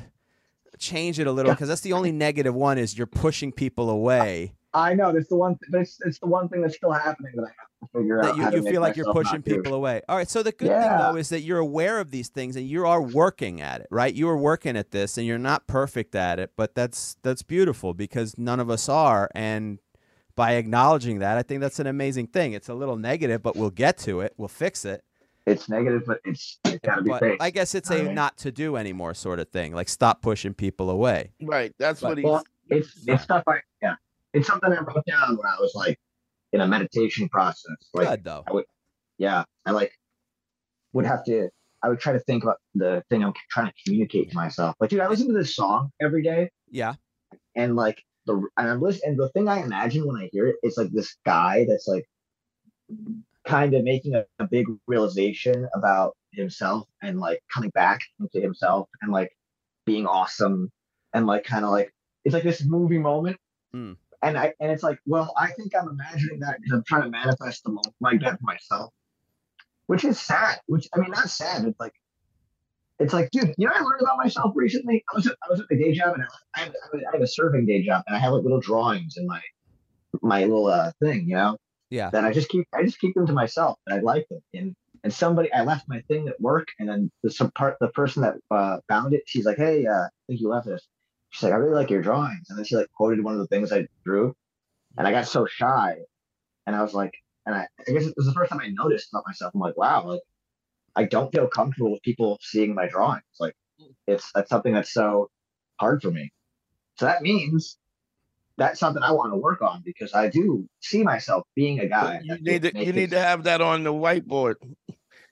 change it a little because that's the only negative one is you're pushing people away I know that's the one, but it's it's the one thing that's still happening that I have to figure that out. you, how you feel like you're myself not pushing do. people away. All right. So the good thing though is that you're aware of these things and you are working at it, right? You are working at this and you're not perfect at it, but that's that's beautiful because none of us are. And by acknowledging that, I think that's an amazing thing. It's a little negative, but we'll get to it. We'll fix it. It's negative, but it's it's got to be But fixed. I guess it's a Alright. not to do anymore sort of thing. Like stop pushing people away. Right. That's But, what he's. well, it's it's stuff I yeah. It's something I wrote down when I was like in a meditation process. Like Good though. yeah, I like would have to. I would try to think about the thing I'm trying to communicate to myself. Like, dude, I listen to this song every day, Yeah. and like the and I'm listening. And the thing I imagine when I hear it, it's like this guy that's like kind of making a, a big realization about himself and like coming back into himself and like being awesome and like kind of like it's like this movie moment. Mm. And I and it's like, well, I think I'm imagining that because I'm trying to manifest the moment like that for myself, which is sad. Which I mean, not sad. It's like, it's like, dude, you know, I learned about myself recently. I was at, I was at my day job and I have, I have a serving day job and I have like little drawings in my my little uh thing, you know Yeah. that I just keep I just keep them to myself and I like them. And and somebody I left my thing at work and then the some part the person that uh, found it, she's like, Hey, uh, I think you left this. She's like, I really like your drawings. And then she like quoted one of the things I drew. And I got so shy. And I was like, and I, I guess it was the first time I noticed about myself. I'm like, wow, like I don't feel comfortable with people seeing my drawings. Like it's that's something that's so hard for me. So that means that's something I want to work on because I do see myself being a guy. you need to you need to have that on the whiteboard.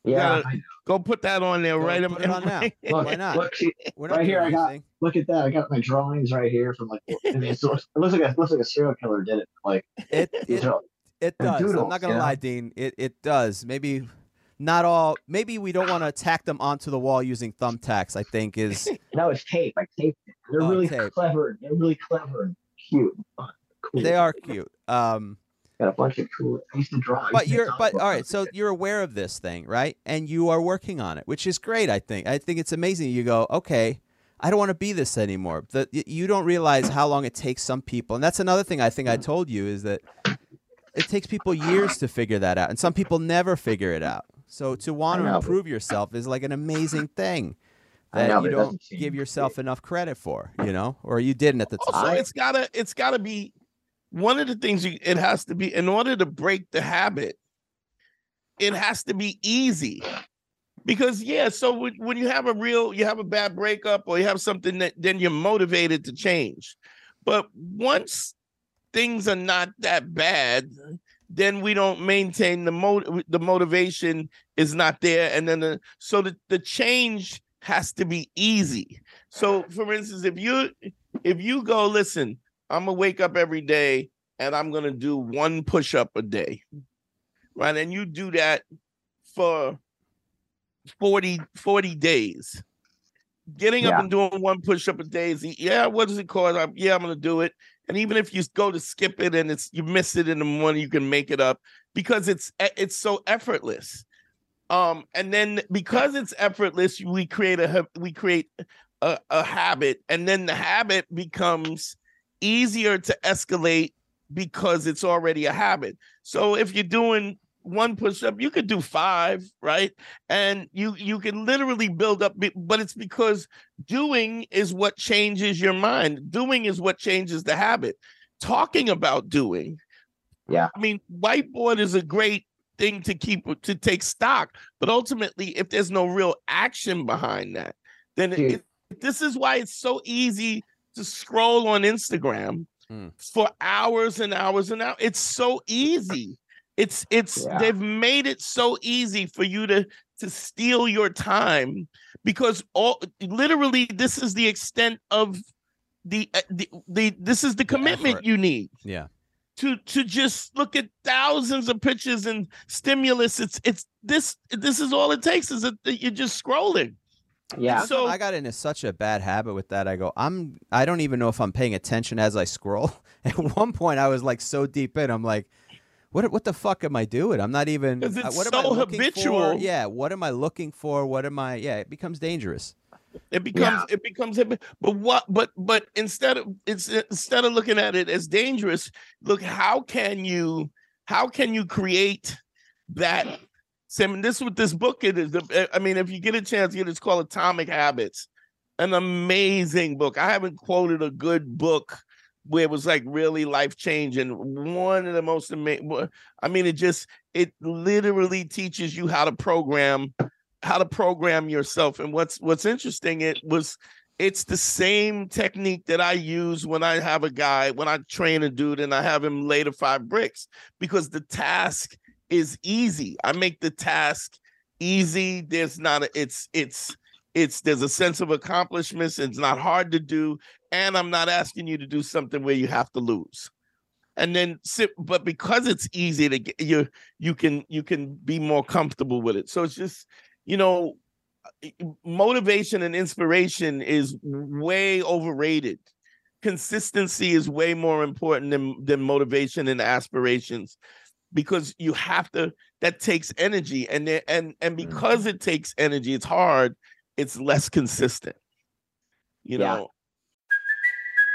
yeah. gotta- Go put that on there Go right put it on now. Look, Why not? look, see, We're not right here, I got- anything. look at that! I got my drawings right here from like. I mean, it's, it looks like a it looks like a serial killer did it. Like It, it are- It and does. I'm not gonna you know? lie, Dean. It it does. Maybe not all. Maybe we don't want to tack them onto the wall using thumbtacks. I think is no, it's tape. I taped it. They're Oh, really tape. clever. They're really clever and cute. Cool. they are cute. Um, got a bunch of cool. I used to draw. But to you're but all right. So you're aware of this thing, right? And you are working on it, which is great. I think. I think it's amazing. You go, okay. I don't want to be this anymore. The, you don't realize how long it takes some people, and that's another thing I think I told you is that it takes people years to figure that out, and some people never figure it out. So to want to improve yourself is like an amazing thing that know, you don't give yourself enough credit for, you know, or you didn't at the time. Also, it's gotta it's gotta be one of the things you it has to be in order to break the habit. It has to be easy, because yeah. So when, you have a real, you have a bad breakup, or you have something that then you're motivated to change. But once things are not that bad, then we don't maintain the mo- the motivation is not there, and then the, so the the change has to be easy. So, for instance, if you if you go, listen, I'm gonna wake up every day and I'm gonna do one push up a day, right? And you do that for 40, 40 days. Getting up and doing one push up a day is yeah, what does it cost? I'm, yeah, I'm gonna do it. And even if you go to skip it and it's you miss it in the morning, you can make it up because it's it's so effortless. Um, and then because it's effortless, we create a we create a, a habit, and then the habit becomes easier to escalate because it's already a habit. So if you're doing one push up, you could do five, right? And you you can literally build up, but it's because doing is what changes your mind. Doing is what changes the habit. Talking about doing, Yeah. I mean, whiteboard is a great thing to keep to take stock, but ultimately, if there's no real action behind that, then it, this is why it's so easy to scroll on Instagram Hmm. for hours and hours and hours. It's so easy. It's it's Yeah. they've made it so easy for you to to steal your time because all literally this is the extent of the uh, the, the this is the commitment effort. you need Yeah. to to just look at thousands of pictures and stimulus it's it's this this is all it takes is that that you're just scrolling Yeah. So- I got into such a bad habit with that. I go, I'm, I don't even know if I'm paying attention as I scroll. At one point, I was like so deep in, I'm like, what, what the fuck am I doing? I'm not even uh, it's what am I so looking for? habitual. Yeah. What am I looking for? What am I? Yeah. It becomes dangerous. It becomes it becomes but what but but instead of it's instead of looking at it as dangerous, look how can you how can you create that Sam, this is what this book is. Uh, I mean, if you get a chance, get it, it's called Atomic Habits. An amazing book. I haven't quoted a good book where it was like really life changing. One of the most amazing. I mean, it just it literally teaches you how to program, how to program yourself. And what's what's interesting, it was it's the same technique that I use when I have a guy, when I train a dude and I have him lay the five bricks, because the task is easy. I make the task easy. There's not a, it's it's it's there's a sense of accomplishments. It's not hard to do, and I'm not asking you to do something where you have to lose. And then but because it's easy to get you, you can you can be more comfortable with it. So it's just you know, motivation and inspiration is way overrated. Consistency is way more important than than motivation and aspirations because you have to that takes energy and and and because mm-hmm. it takes energy it's hard it's less consistent you know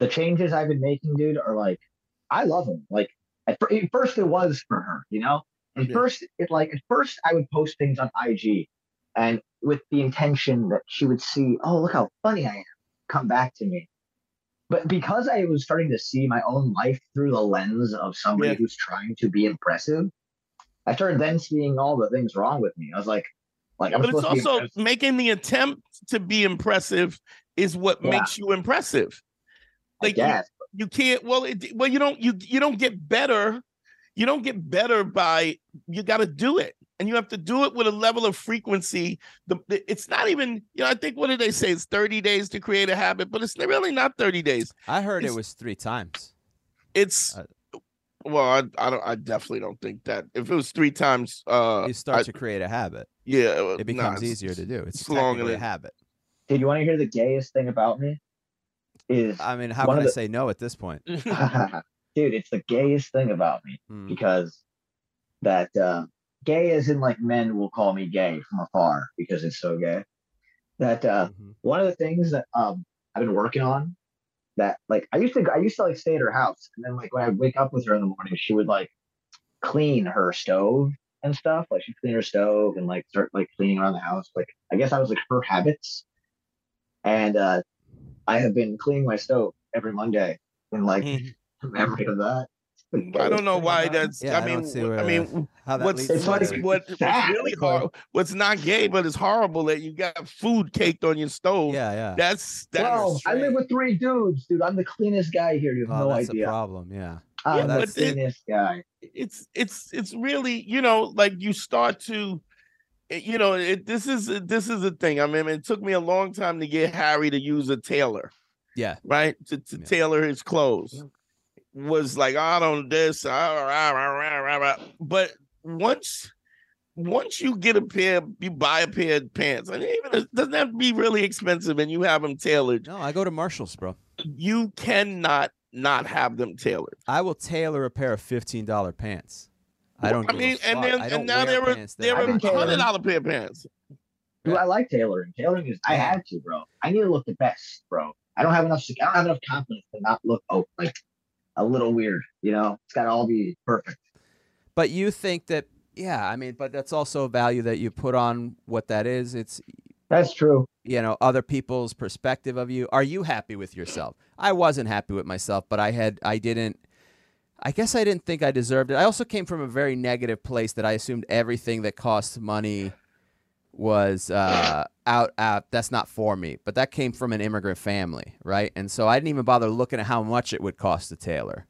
The changes I've been making, dude, are like, I love them. Like, at, first it was for her, you know? At yeah. first, it like, at first I would post things on IG and with the intention that she would see, oh, look how funny I am, come back to me but because I was starting to see my own life through the lens of somebody yeah. who's trying to be impressive, I started then seeing all the things wrong with me. I was like, like, I'm but it's also making the attempt to be impressive is what yeah. makes you impressive. Like you, you, can't. Well, it, well, you don't. You you don't get better. You don't get better by. You got to do it and you have to do it with a level of frequency. The, the, it's not even, you know, I think what did they say? It's 30 days to create a habit, but it's really not 30 days. I heard it's, it was three times. It's uh, well, I, I don't I definitely don't think that. If it was three times uh you start I, to create a habit. Yeah. It becomes nah, easier to do. It's, it's technically a habit. Did you want to hear the gayest thing about me? Is I mean, how can I the... say no at this point? Dude, it's the gayest thing about me hmm. because that uh gay as in like men will call me gay from afar because it's so gay. That uh, mm-hmm. one of the things that um, I've been working on that like I used to I used to like stay at her house and then like when I wake up with her in the morning she would like clean her stove and stuff like she'd clean her stove and like start like cleaning around the house like I guess I was like her habits and uh I have been cleaning my stove every Monday in like memory of that I don't know why that's. Yeah, I mean, I, I mean, what's what's, what's, what's really hard? What's not gay, but it's horrible that you got food caked on your stove. Yeah, yeah. That's that's. Bro, I live with three dudes, dude. I'm the cleanest guy here. You have oh, no that's idea. a problem. Yeah. I'm yeah, the cleanest it, guy. It's it's it's really you know like you start to you know it, this is this is a thing i mean it took me a long time to get harry to use a tailor yeah right to, to yeah. tailor his clothes was like, I don't this, but once once you get a pair, you buy a pair of pants, and even it doesn't have to be really expensive, and you have them tailored. No, I go to Marshalls, bro. You cannot not have them tailored. I will tailor a pair of fifteen dollar pants. I don't. I mean, and then and now there were there were hundred dollar pair of pants. Do I like tailoring. Tailoring is I had to, bro. I need to look the best, bro. I don't have enough. I don't have enough confidence to not look oh like a little weird. You know, it's got to all be perfect. But you think that, yeah, I mean, but that's also a value that you put on what that is. It's that's true. You know, other people's perspective of you. Are you happy with yourself? I wasn't happy with myself, but I had, I didn't. I guess I didn't think I deserved it. I also came from a very negative place that I assumed everything that costs money was uh, out out that's not for me but that came from an immigrant family right and so i didn't even bother looking at how much it would cost to tailor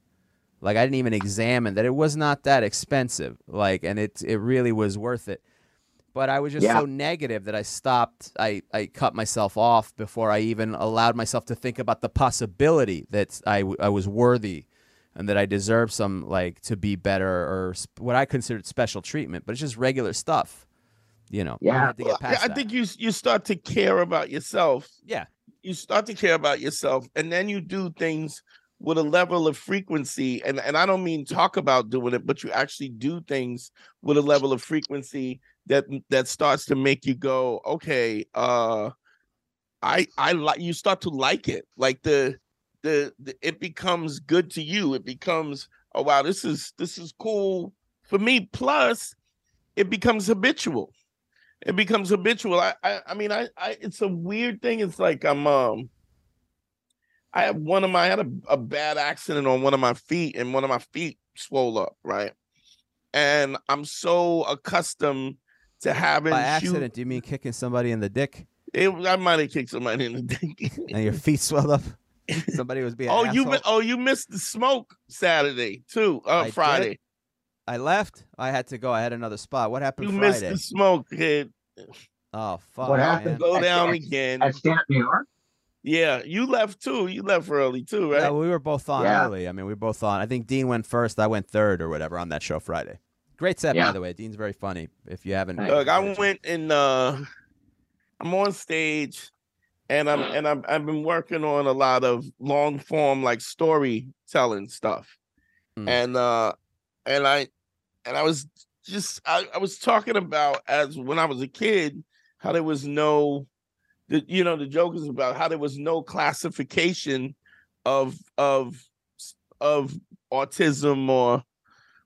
like i didn't even examine that it was not that expensive like and it it really was worth it but I was just Yeah. so negative that I stopped. I, I cut myself off before I even allowed myself to think about the possibility that I, I was worthy and that I deserve some like to be better or sp- what I considered special treatment. But it's just regular stuff, you know. Yeah. Well, I that. think you you start to care about yourself. Yeah. You start to care about yourself, and then you do things with a level of frequency. And and I don't mean talk about doing it, but you actually do things with a level of frequency that that starts to make you go, okay, uh, I I like you start to like it, like the the, the it becomes good to you. It becomes oh wow, this is this is cool for me. Plus, it becomes habitual it becomes habitual. I, I, I mean, I, I, it's a weird thing. It's like I'm, um, I have one of my, I had a, a bad accident on one of my feet, and one of my feet swole up, right? And I'm so accustomed to having By accident, do you mean kicking somebody in the dick It, I might have kicked somebody in the dick. and your feet swelled up? Somebody was being. oh, an you, mi- oh, you missed the smoke Saturday too. Uh, I did? Friday. I left. I had to go. I had another spot. What happened You missed the smoke, kid. Oh fuck! What man. happened? Go At down Stamp- again. At Stand Up New York. Yeah, you left too. You left early too, right? Yeah, we were both on Yeah. early. I mean, we were both on. I think Dean went first. I went third or whatever on that show Friday. Great set, by the way. Dean's very funny. If you haven't, Look, I went and uh I'm on stage and I'm and I'm I've been working on a lot of long form like storytelling stuff. Mm. And uh and I and I was just I, I was talking about as when I was a kid how there was no the you know the joke is about how there was no classification of of of autism or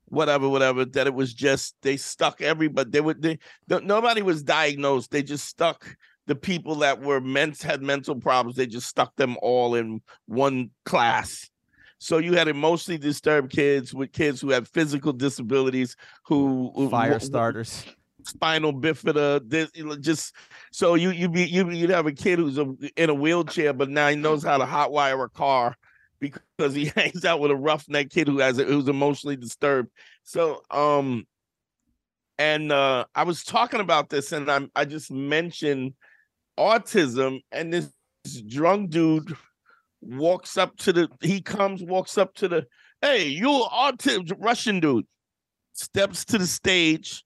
whatever whatever that it was just they stuck everybody they would they nobody was diagnosed they just stuck the people that were meant had mental problems they just stuck them all in one class so you had emotionally disturbed kids with kids who had physical disabilities who fire starters. spinal bifida this just so you you be you you'd have a kid who's a, in a wheelchair but now he knows how to hotwire a car because he hangs out with a roughneck kid who has who's emotionally disturbed so um and uh i was talking about this and i'm i just mentioned autism and this drunk dude walks up to the he comes walks up to the hey you autism russian dude steps to the stage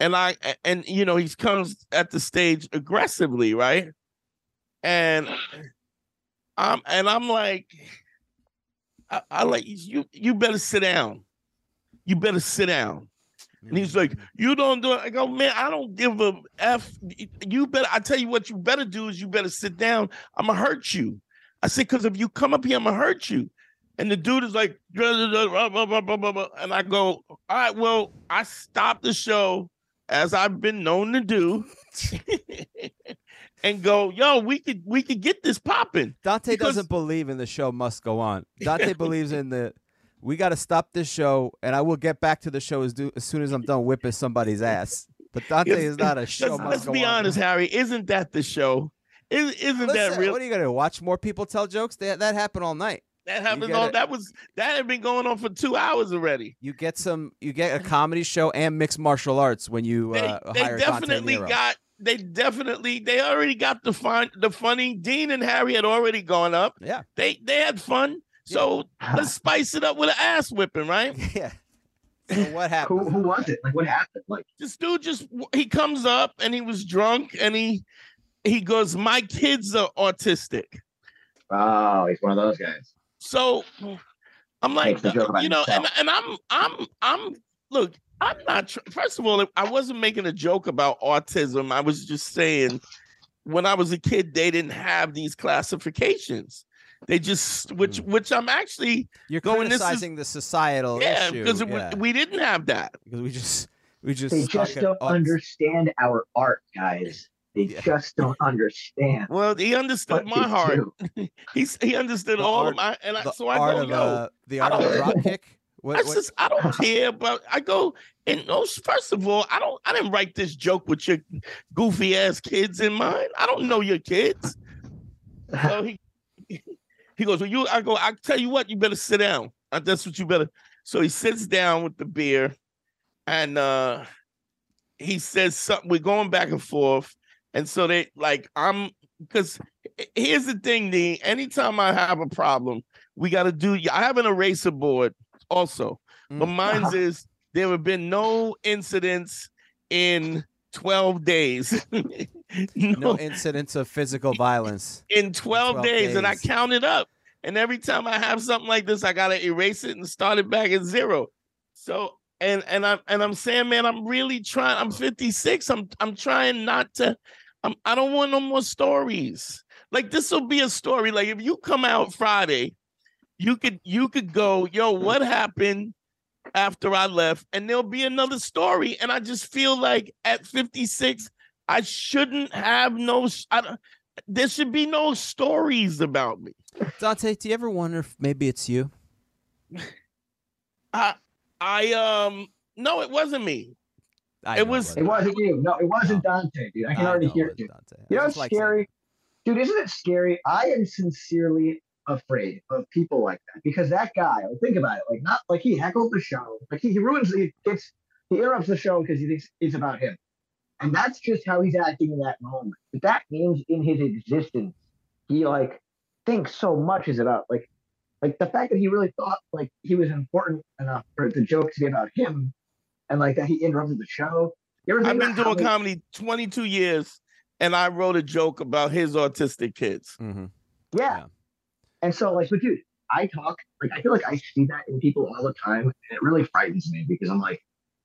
and I and you know he comes at the stage aggressively, right? And I'm and I'm like, I, I like you. You better sit down. You better sit down. And he's like, you don't do it. I go, man, I don't give a f. You better. I tell you what, you better do is you better sit down. I'm gonna hurt you. I said, because if you come up here, I'm gonna hurt you. And the dude is like, "Blah, blah, blah, blah, blah, blah, blah, blah." and I go, all right, well, I stop the show as I've been known to do, and go, yo, we could we could get this popping. Dante because- doesn't believe in the show must go on. Dante believes in the we got to stop this show, and I will get back to the show as, do, as soon as I'm done whipping somebody's ass. But Dante is not a show. Let's, let's be on. honest, Harry. Isn't that the show? Is, isn't that real? What are you gonna? Watch more people tell jokes? That that happened all night. That happened. all. On, it. that was that had been going on for two hours already. You get some. You get a comedy show and mixed martial arts when you They, uh, they hire definitely got. They definitely. They already got the fun. The funny. Dean and Harry had already gone up. Yeah. They they had fun. So let's spice it up with an ass whipping, right? Yeah. So what happened? Who who was it? Like what happened? Like this dude just he comes up and he was drunk and he he goes, My kids are autistic. oh, he's one of those guys. So I'm like, Makes the joke about you know, and, and I'm I'm I'm look, I'm not tr- first of all, I wasn't making a joke about autism. I was just saying when I was a kid, they didn't have these classifications. They just which which I'm actually You're going, this is- criticizing the societal yeah, issue. because yeah. we didn't have that. because we just we just They just don't aut- understand our art, guys. They Yeah. just don't understand. Well, he understood what my heart. do. He's he understood The all art- of my and I, the so I art go, of yo, uh, the art of I a don't- drop kick. What, I what- just I don't care about I go and no first of all, I don't I didn't write this joke with your goofy ass kids in mind. I don't know your kids. So he he goes, Well, you I go, I tell you what, you better sit down. That's what you better. So he sits down with the beer and uh he says something. We're going back and forth, and so they like I'm because here's the thing, the anytime I have a problem, we got to do. I have an eraser board also, but Mm. mine's is there have been no incidents in 12 days. No incidents of physical violence. in 12, 12 days, and I days. counted up. And every time I have something like this, I gotta erase it and start it back at zero. So and and I'm and I'm saying, man, I'm really trying. I'm 56. I'm I'm trying not to. I'm I don't want no more stories. Like this will be a story. Like if you come out Friday, you could you could go, yo, what happened after I left? And there'll be another story. And I just feel like at 56, I shouldn't have no. s- I don't, there should be no stories about me. Dante, do you ever wonder if maybe it's you? I I um no, it wasn't me. I It was- it It wasn't you. No, it wasn't Dante, dude. I can I already hear it it. Dude. Dante. You I know just what's like saying- scary? Dude, isn't it scary? I am sincerely afraid of people like that because that guy, like, think about it, like not like he heckled the show, like he, he ruins he gets he interrupts the show because he thinks it's about him. And that's just how he's acting in that moment. But that means in his existence, he like thinks so much is about like like the fact that he really thought like he was important enough for the joke to be about him and like that he interrupted the show. You ever I've been doing many- comedy 22 years and I wrote a joke about his autistic kids. Mhm. Yeah. Yeah. And so, like, but dude, I talk, like, I feel like I see that in people all the time. And it really frightens me because I'm like,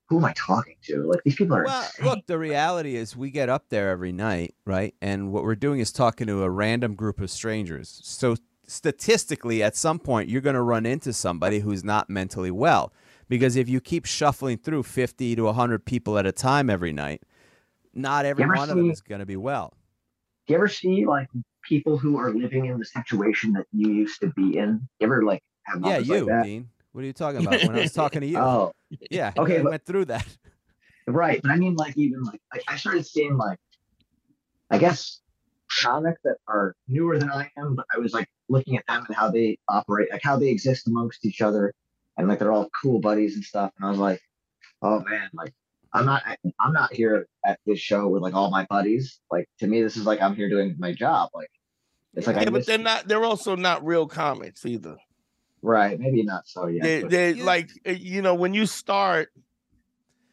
who am I talking to? Like, these people are. Well, insane. look, the reality is we get up there every night, right? And what we're doing is talking to a random group of strangers. So statistically, at some point, you're going to run into somebody who's not mentally well. Because if you keep shuffling through 50 to 100 people at a time every night, not every ever one of them is going to be well. Do you ever see, like, people who are living in the situation that you used to be in? You ever, like, have Yeah, you, like that? Dean. What are you talking about? When I was talking to you. Oh, yeah. okay, I but- went through that. right. But I mean, like, even, like, I, I started seeing, like, I guess, comics that are newer than I am, but I was, like, looking at them and how they operate, like, how they exist amongst each other. And, like, they're all cool buddies and stuff. And I was like, oh, man, like, I'm not I'm not here at this show with like all my buddies. Like to me, this is like I'm here doing my job. Like it's like I yeah, but miss- they're not they're also not real comics either. Right, maybe not so yet. they they You- like uh, you know, when you start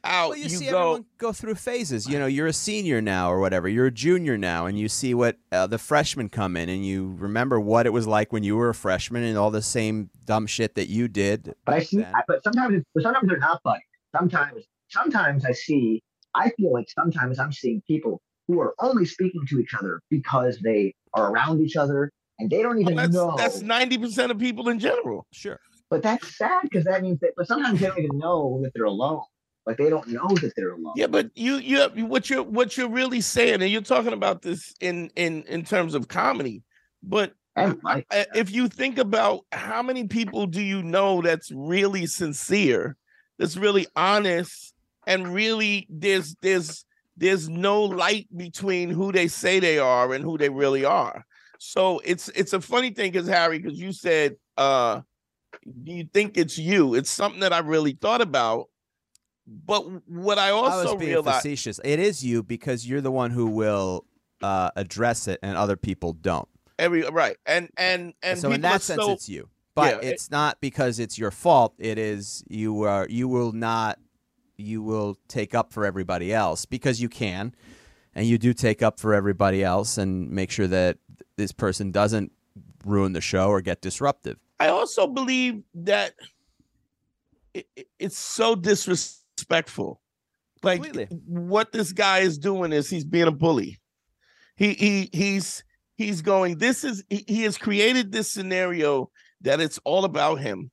out, Well, you, you, see go everyone go through phases. You know, you're a senior now or whatever. You're a junior now, and you see what uh, the freshmen come in, and you remember what it was like when you were a freshman and all the same dumb shit that you did. But I see. I, but sometimes, it's- but sometimes they're not buddies. Sometimes, sometimes I see. I feel like sometimes I'm seeing people who are only speaking to each other because they are around each other and they don't even Well, that's know. that's ninety percent of people in general. Sure. but that's sad because that means that. But sometimes they don't even know that they're alone. Like they don't know that they're alone. Yeah, but you you what you're what you're really saying, and you're talking about this in in in terms of comedy, but And like, if you think about how many people do you know that's really sincere, that's really honest, and really there's there's there's no light between who they say they are and who they really are. So it's it's a funny thing because Harry, because you said uh do you think it's you? It's something that I really thought about. But what I I also was being realized facetious. It is you because you're the one who will uh, address it, and other people don't. every right and and and so in that sense, so- it's you. But Yeah, it- it's not because it's your fault. It is you are you will not you will take up for everybody else because you can, and you do take up for everybody else and make sure that this person doesn't ruin the show or get disruptive. I also believe that it, it- it's so disrespectful. Like Completely. what this guy is doing is he's being a bully. He he he's he's going. This is he, he has created this scenario that it's all about him.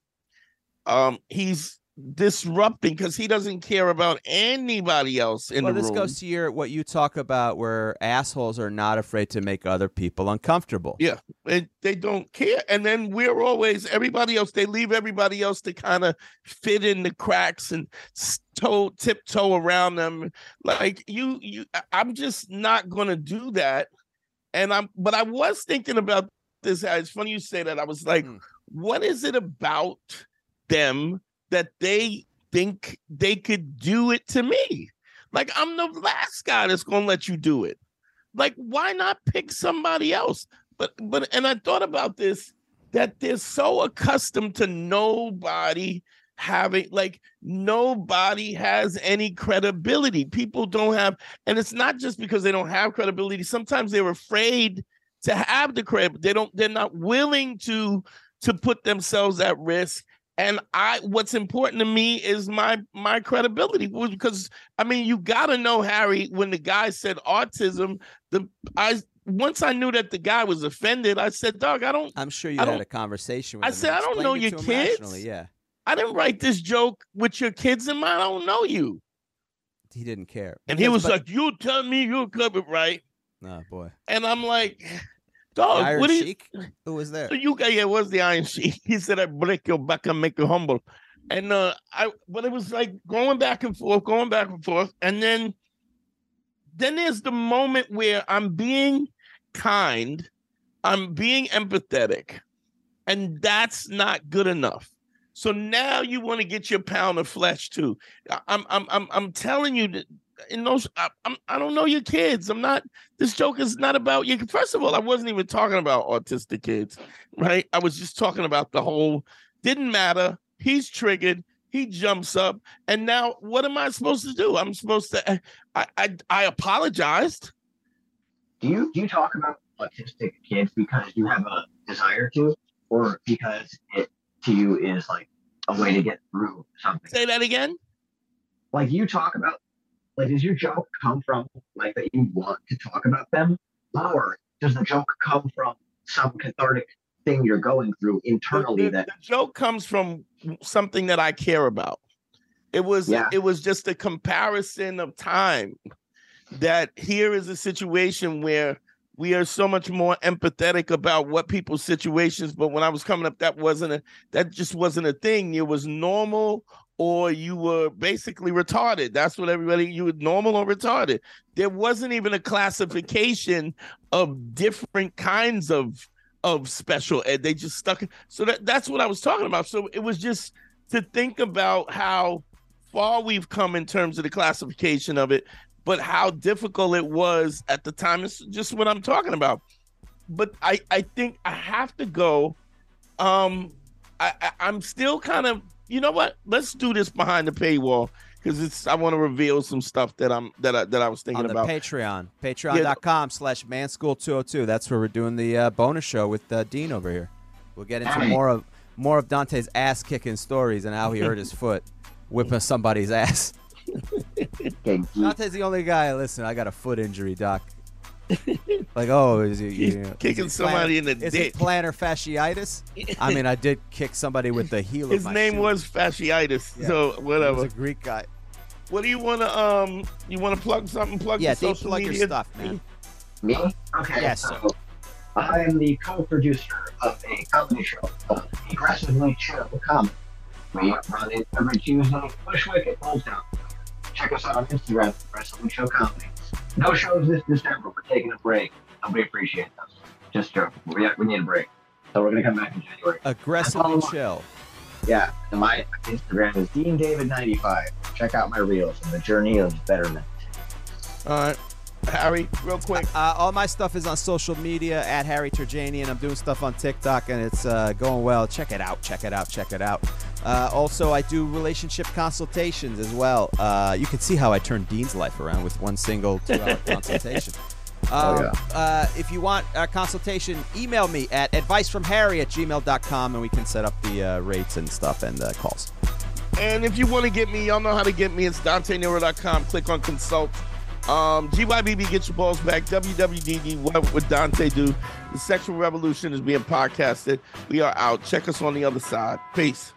Um, he's disrupting because he doesn't care about anybody else in well, the this room. goes to your what you talk about, where assholes are not afraid to make other people uncomfortable. Yeah. they, they don't care and then we're always everybody else they leave everybody else to kind of fit in the cracks and toe tiptoe around them like you you i'm just not gonna do that and i'm but i was thinking about this it's funny you say that i was like Hmm. what is it about them that they think they could do it to me Like I'm the last guy that's gonna let you do it. Like, why not pick somebody else? But but and I thought about this that they're so accustomed to nobody having like nobody has any credibility. People don't have, and it's not just because they don't have credibility. Sometimes they're afraid to have the credit. They don't, they're not willing to to put themselves at risk. And I what's important to me is my my credibility because I mean you gotta know Harry when the guy said autism, the I once I knew that the guy was offended, I said, Dog, I don't I'm sure you I had a conversation with I him said, I don't know your kids. Yeah. I didn't write this joke with your kids in mind. I don't know you. He didn't care. And he was but- like, You tell me you're covered right. Oh boy. And I'm like, dog, Iron what do you Who was there? So you guys, yeah, was the Iron Sheik. He said, "I break your back and make you humble." And uh, I, but it was like going back and forth, going back and forth, and then, then there's the moment where I'm being kind, I'm being empathetic, and that's not good enough. So now you want to get your pound of flesh too. I'm, I'm, I'm, I'm telling you that. In those, I, I'm, I don't know your kids. I'm not. This joke is not about you. First of all, I wasn't even talking about autistic kids right? I was just talking about the whole didn't matter. He's triggered. He jumps up, and now what am I supposed to do? I'm supposed to. Eh, I I, I apologized. Do you do you talk about autistic kids because you have a desire to, or because it to you is like a way to get through something? Say that again. Like you talk about, like does your joke come from like that you want to talk about them, or does the joke come from some cathartic thing you're going through internally the, that the joke comes from something that I care about. It was Yeah. it was just a comparison of time. That here is a situation where we are so much more empathetic about what people's situations. But when I was coming up, that wasn't a that just wasn't a thing. It was normal or you were basically retarded. That's what everybody you were normal or retarded. There wasn't even a classification of different kinds of of special ed. They just stuck it. So that, that's what I was talking about. So it was just to think about how far we've come in terms of the classification of it, but how difficult it was at the time. It's just what I'm talking about. But I, I think I have to go. Um, I, I I'm still kind of, you know what? Let's do this behind the paywall because it's. I want to reveal some stuff that I'm that I that I was thinking on the about. Patreon. Patreon.com slash manschool202. That's where we're doing the uh, bonus show with uh, Dean over here. We'll get into more of more of Dante's ass kicking stories and how he hurt his foot whipping somebody's ass. okay, geek, Dante's the only guy. Listen, I got a foot injury, doc. like, oh, is he, you know, kicking is it somebody in the dick? is dick. it plantar fasciitis? I mean, I did kick somebody with the heel His of my name shoe. was fasciitis. Yeah. So He whatever. was a Greek guy. What do you want to um? You want to plug something? Plug Yeah, your social plug your stuff, man. me? Okay, Yes, so I am the co-producer of a comedy show called Aggressively Chill Comedy. We run it every Tuesday, Bushwick at Old Town. Check us out on Instagram, Aggressively Chill Comedy. No shows this December. We're taking a break. Nobody appreciates us. Just joking. We, we need a break. So we're going to come back in January. Aggressively That's chill. Yeah, and my Instagram is DeanDavid95. Check out my reels and the journey of betterment. All right, Harry, real quick. Uh, all my stuff is on social media at Harry Turjanian. I'm doing stuff on TikTok and it's uh, going well. Check it out. Check it out. Check it out. Uh, also, I do relationship consultations as well. Uh, you can see how I turned Dean's life around with one single two-hour consultation. Oh, Um, yeah. uh, if you want a consultation, email me at advicefromharry at gmail.com and we can set up the uh, rates and stuff and uh, calls. And if you want to get me, y'all know how to get me. It's DanteNero.com. Click on consult. Um, GYBB, get your balls back. WWDD, what would Dante do? The sexual revolution is being podcasted. We are out. Check us on the other side. Peace.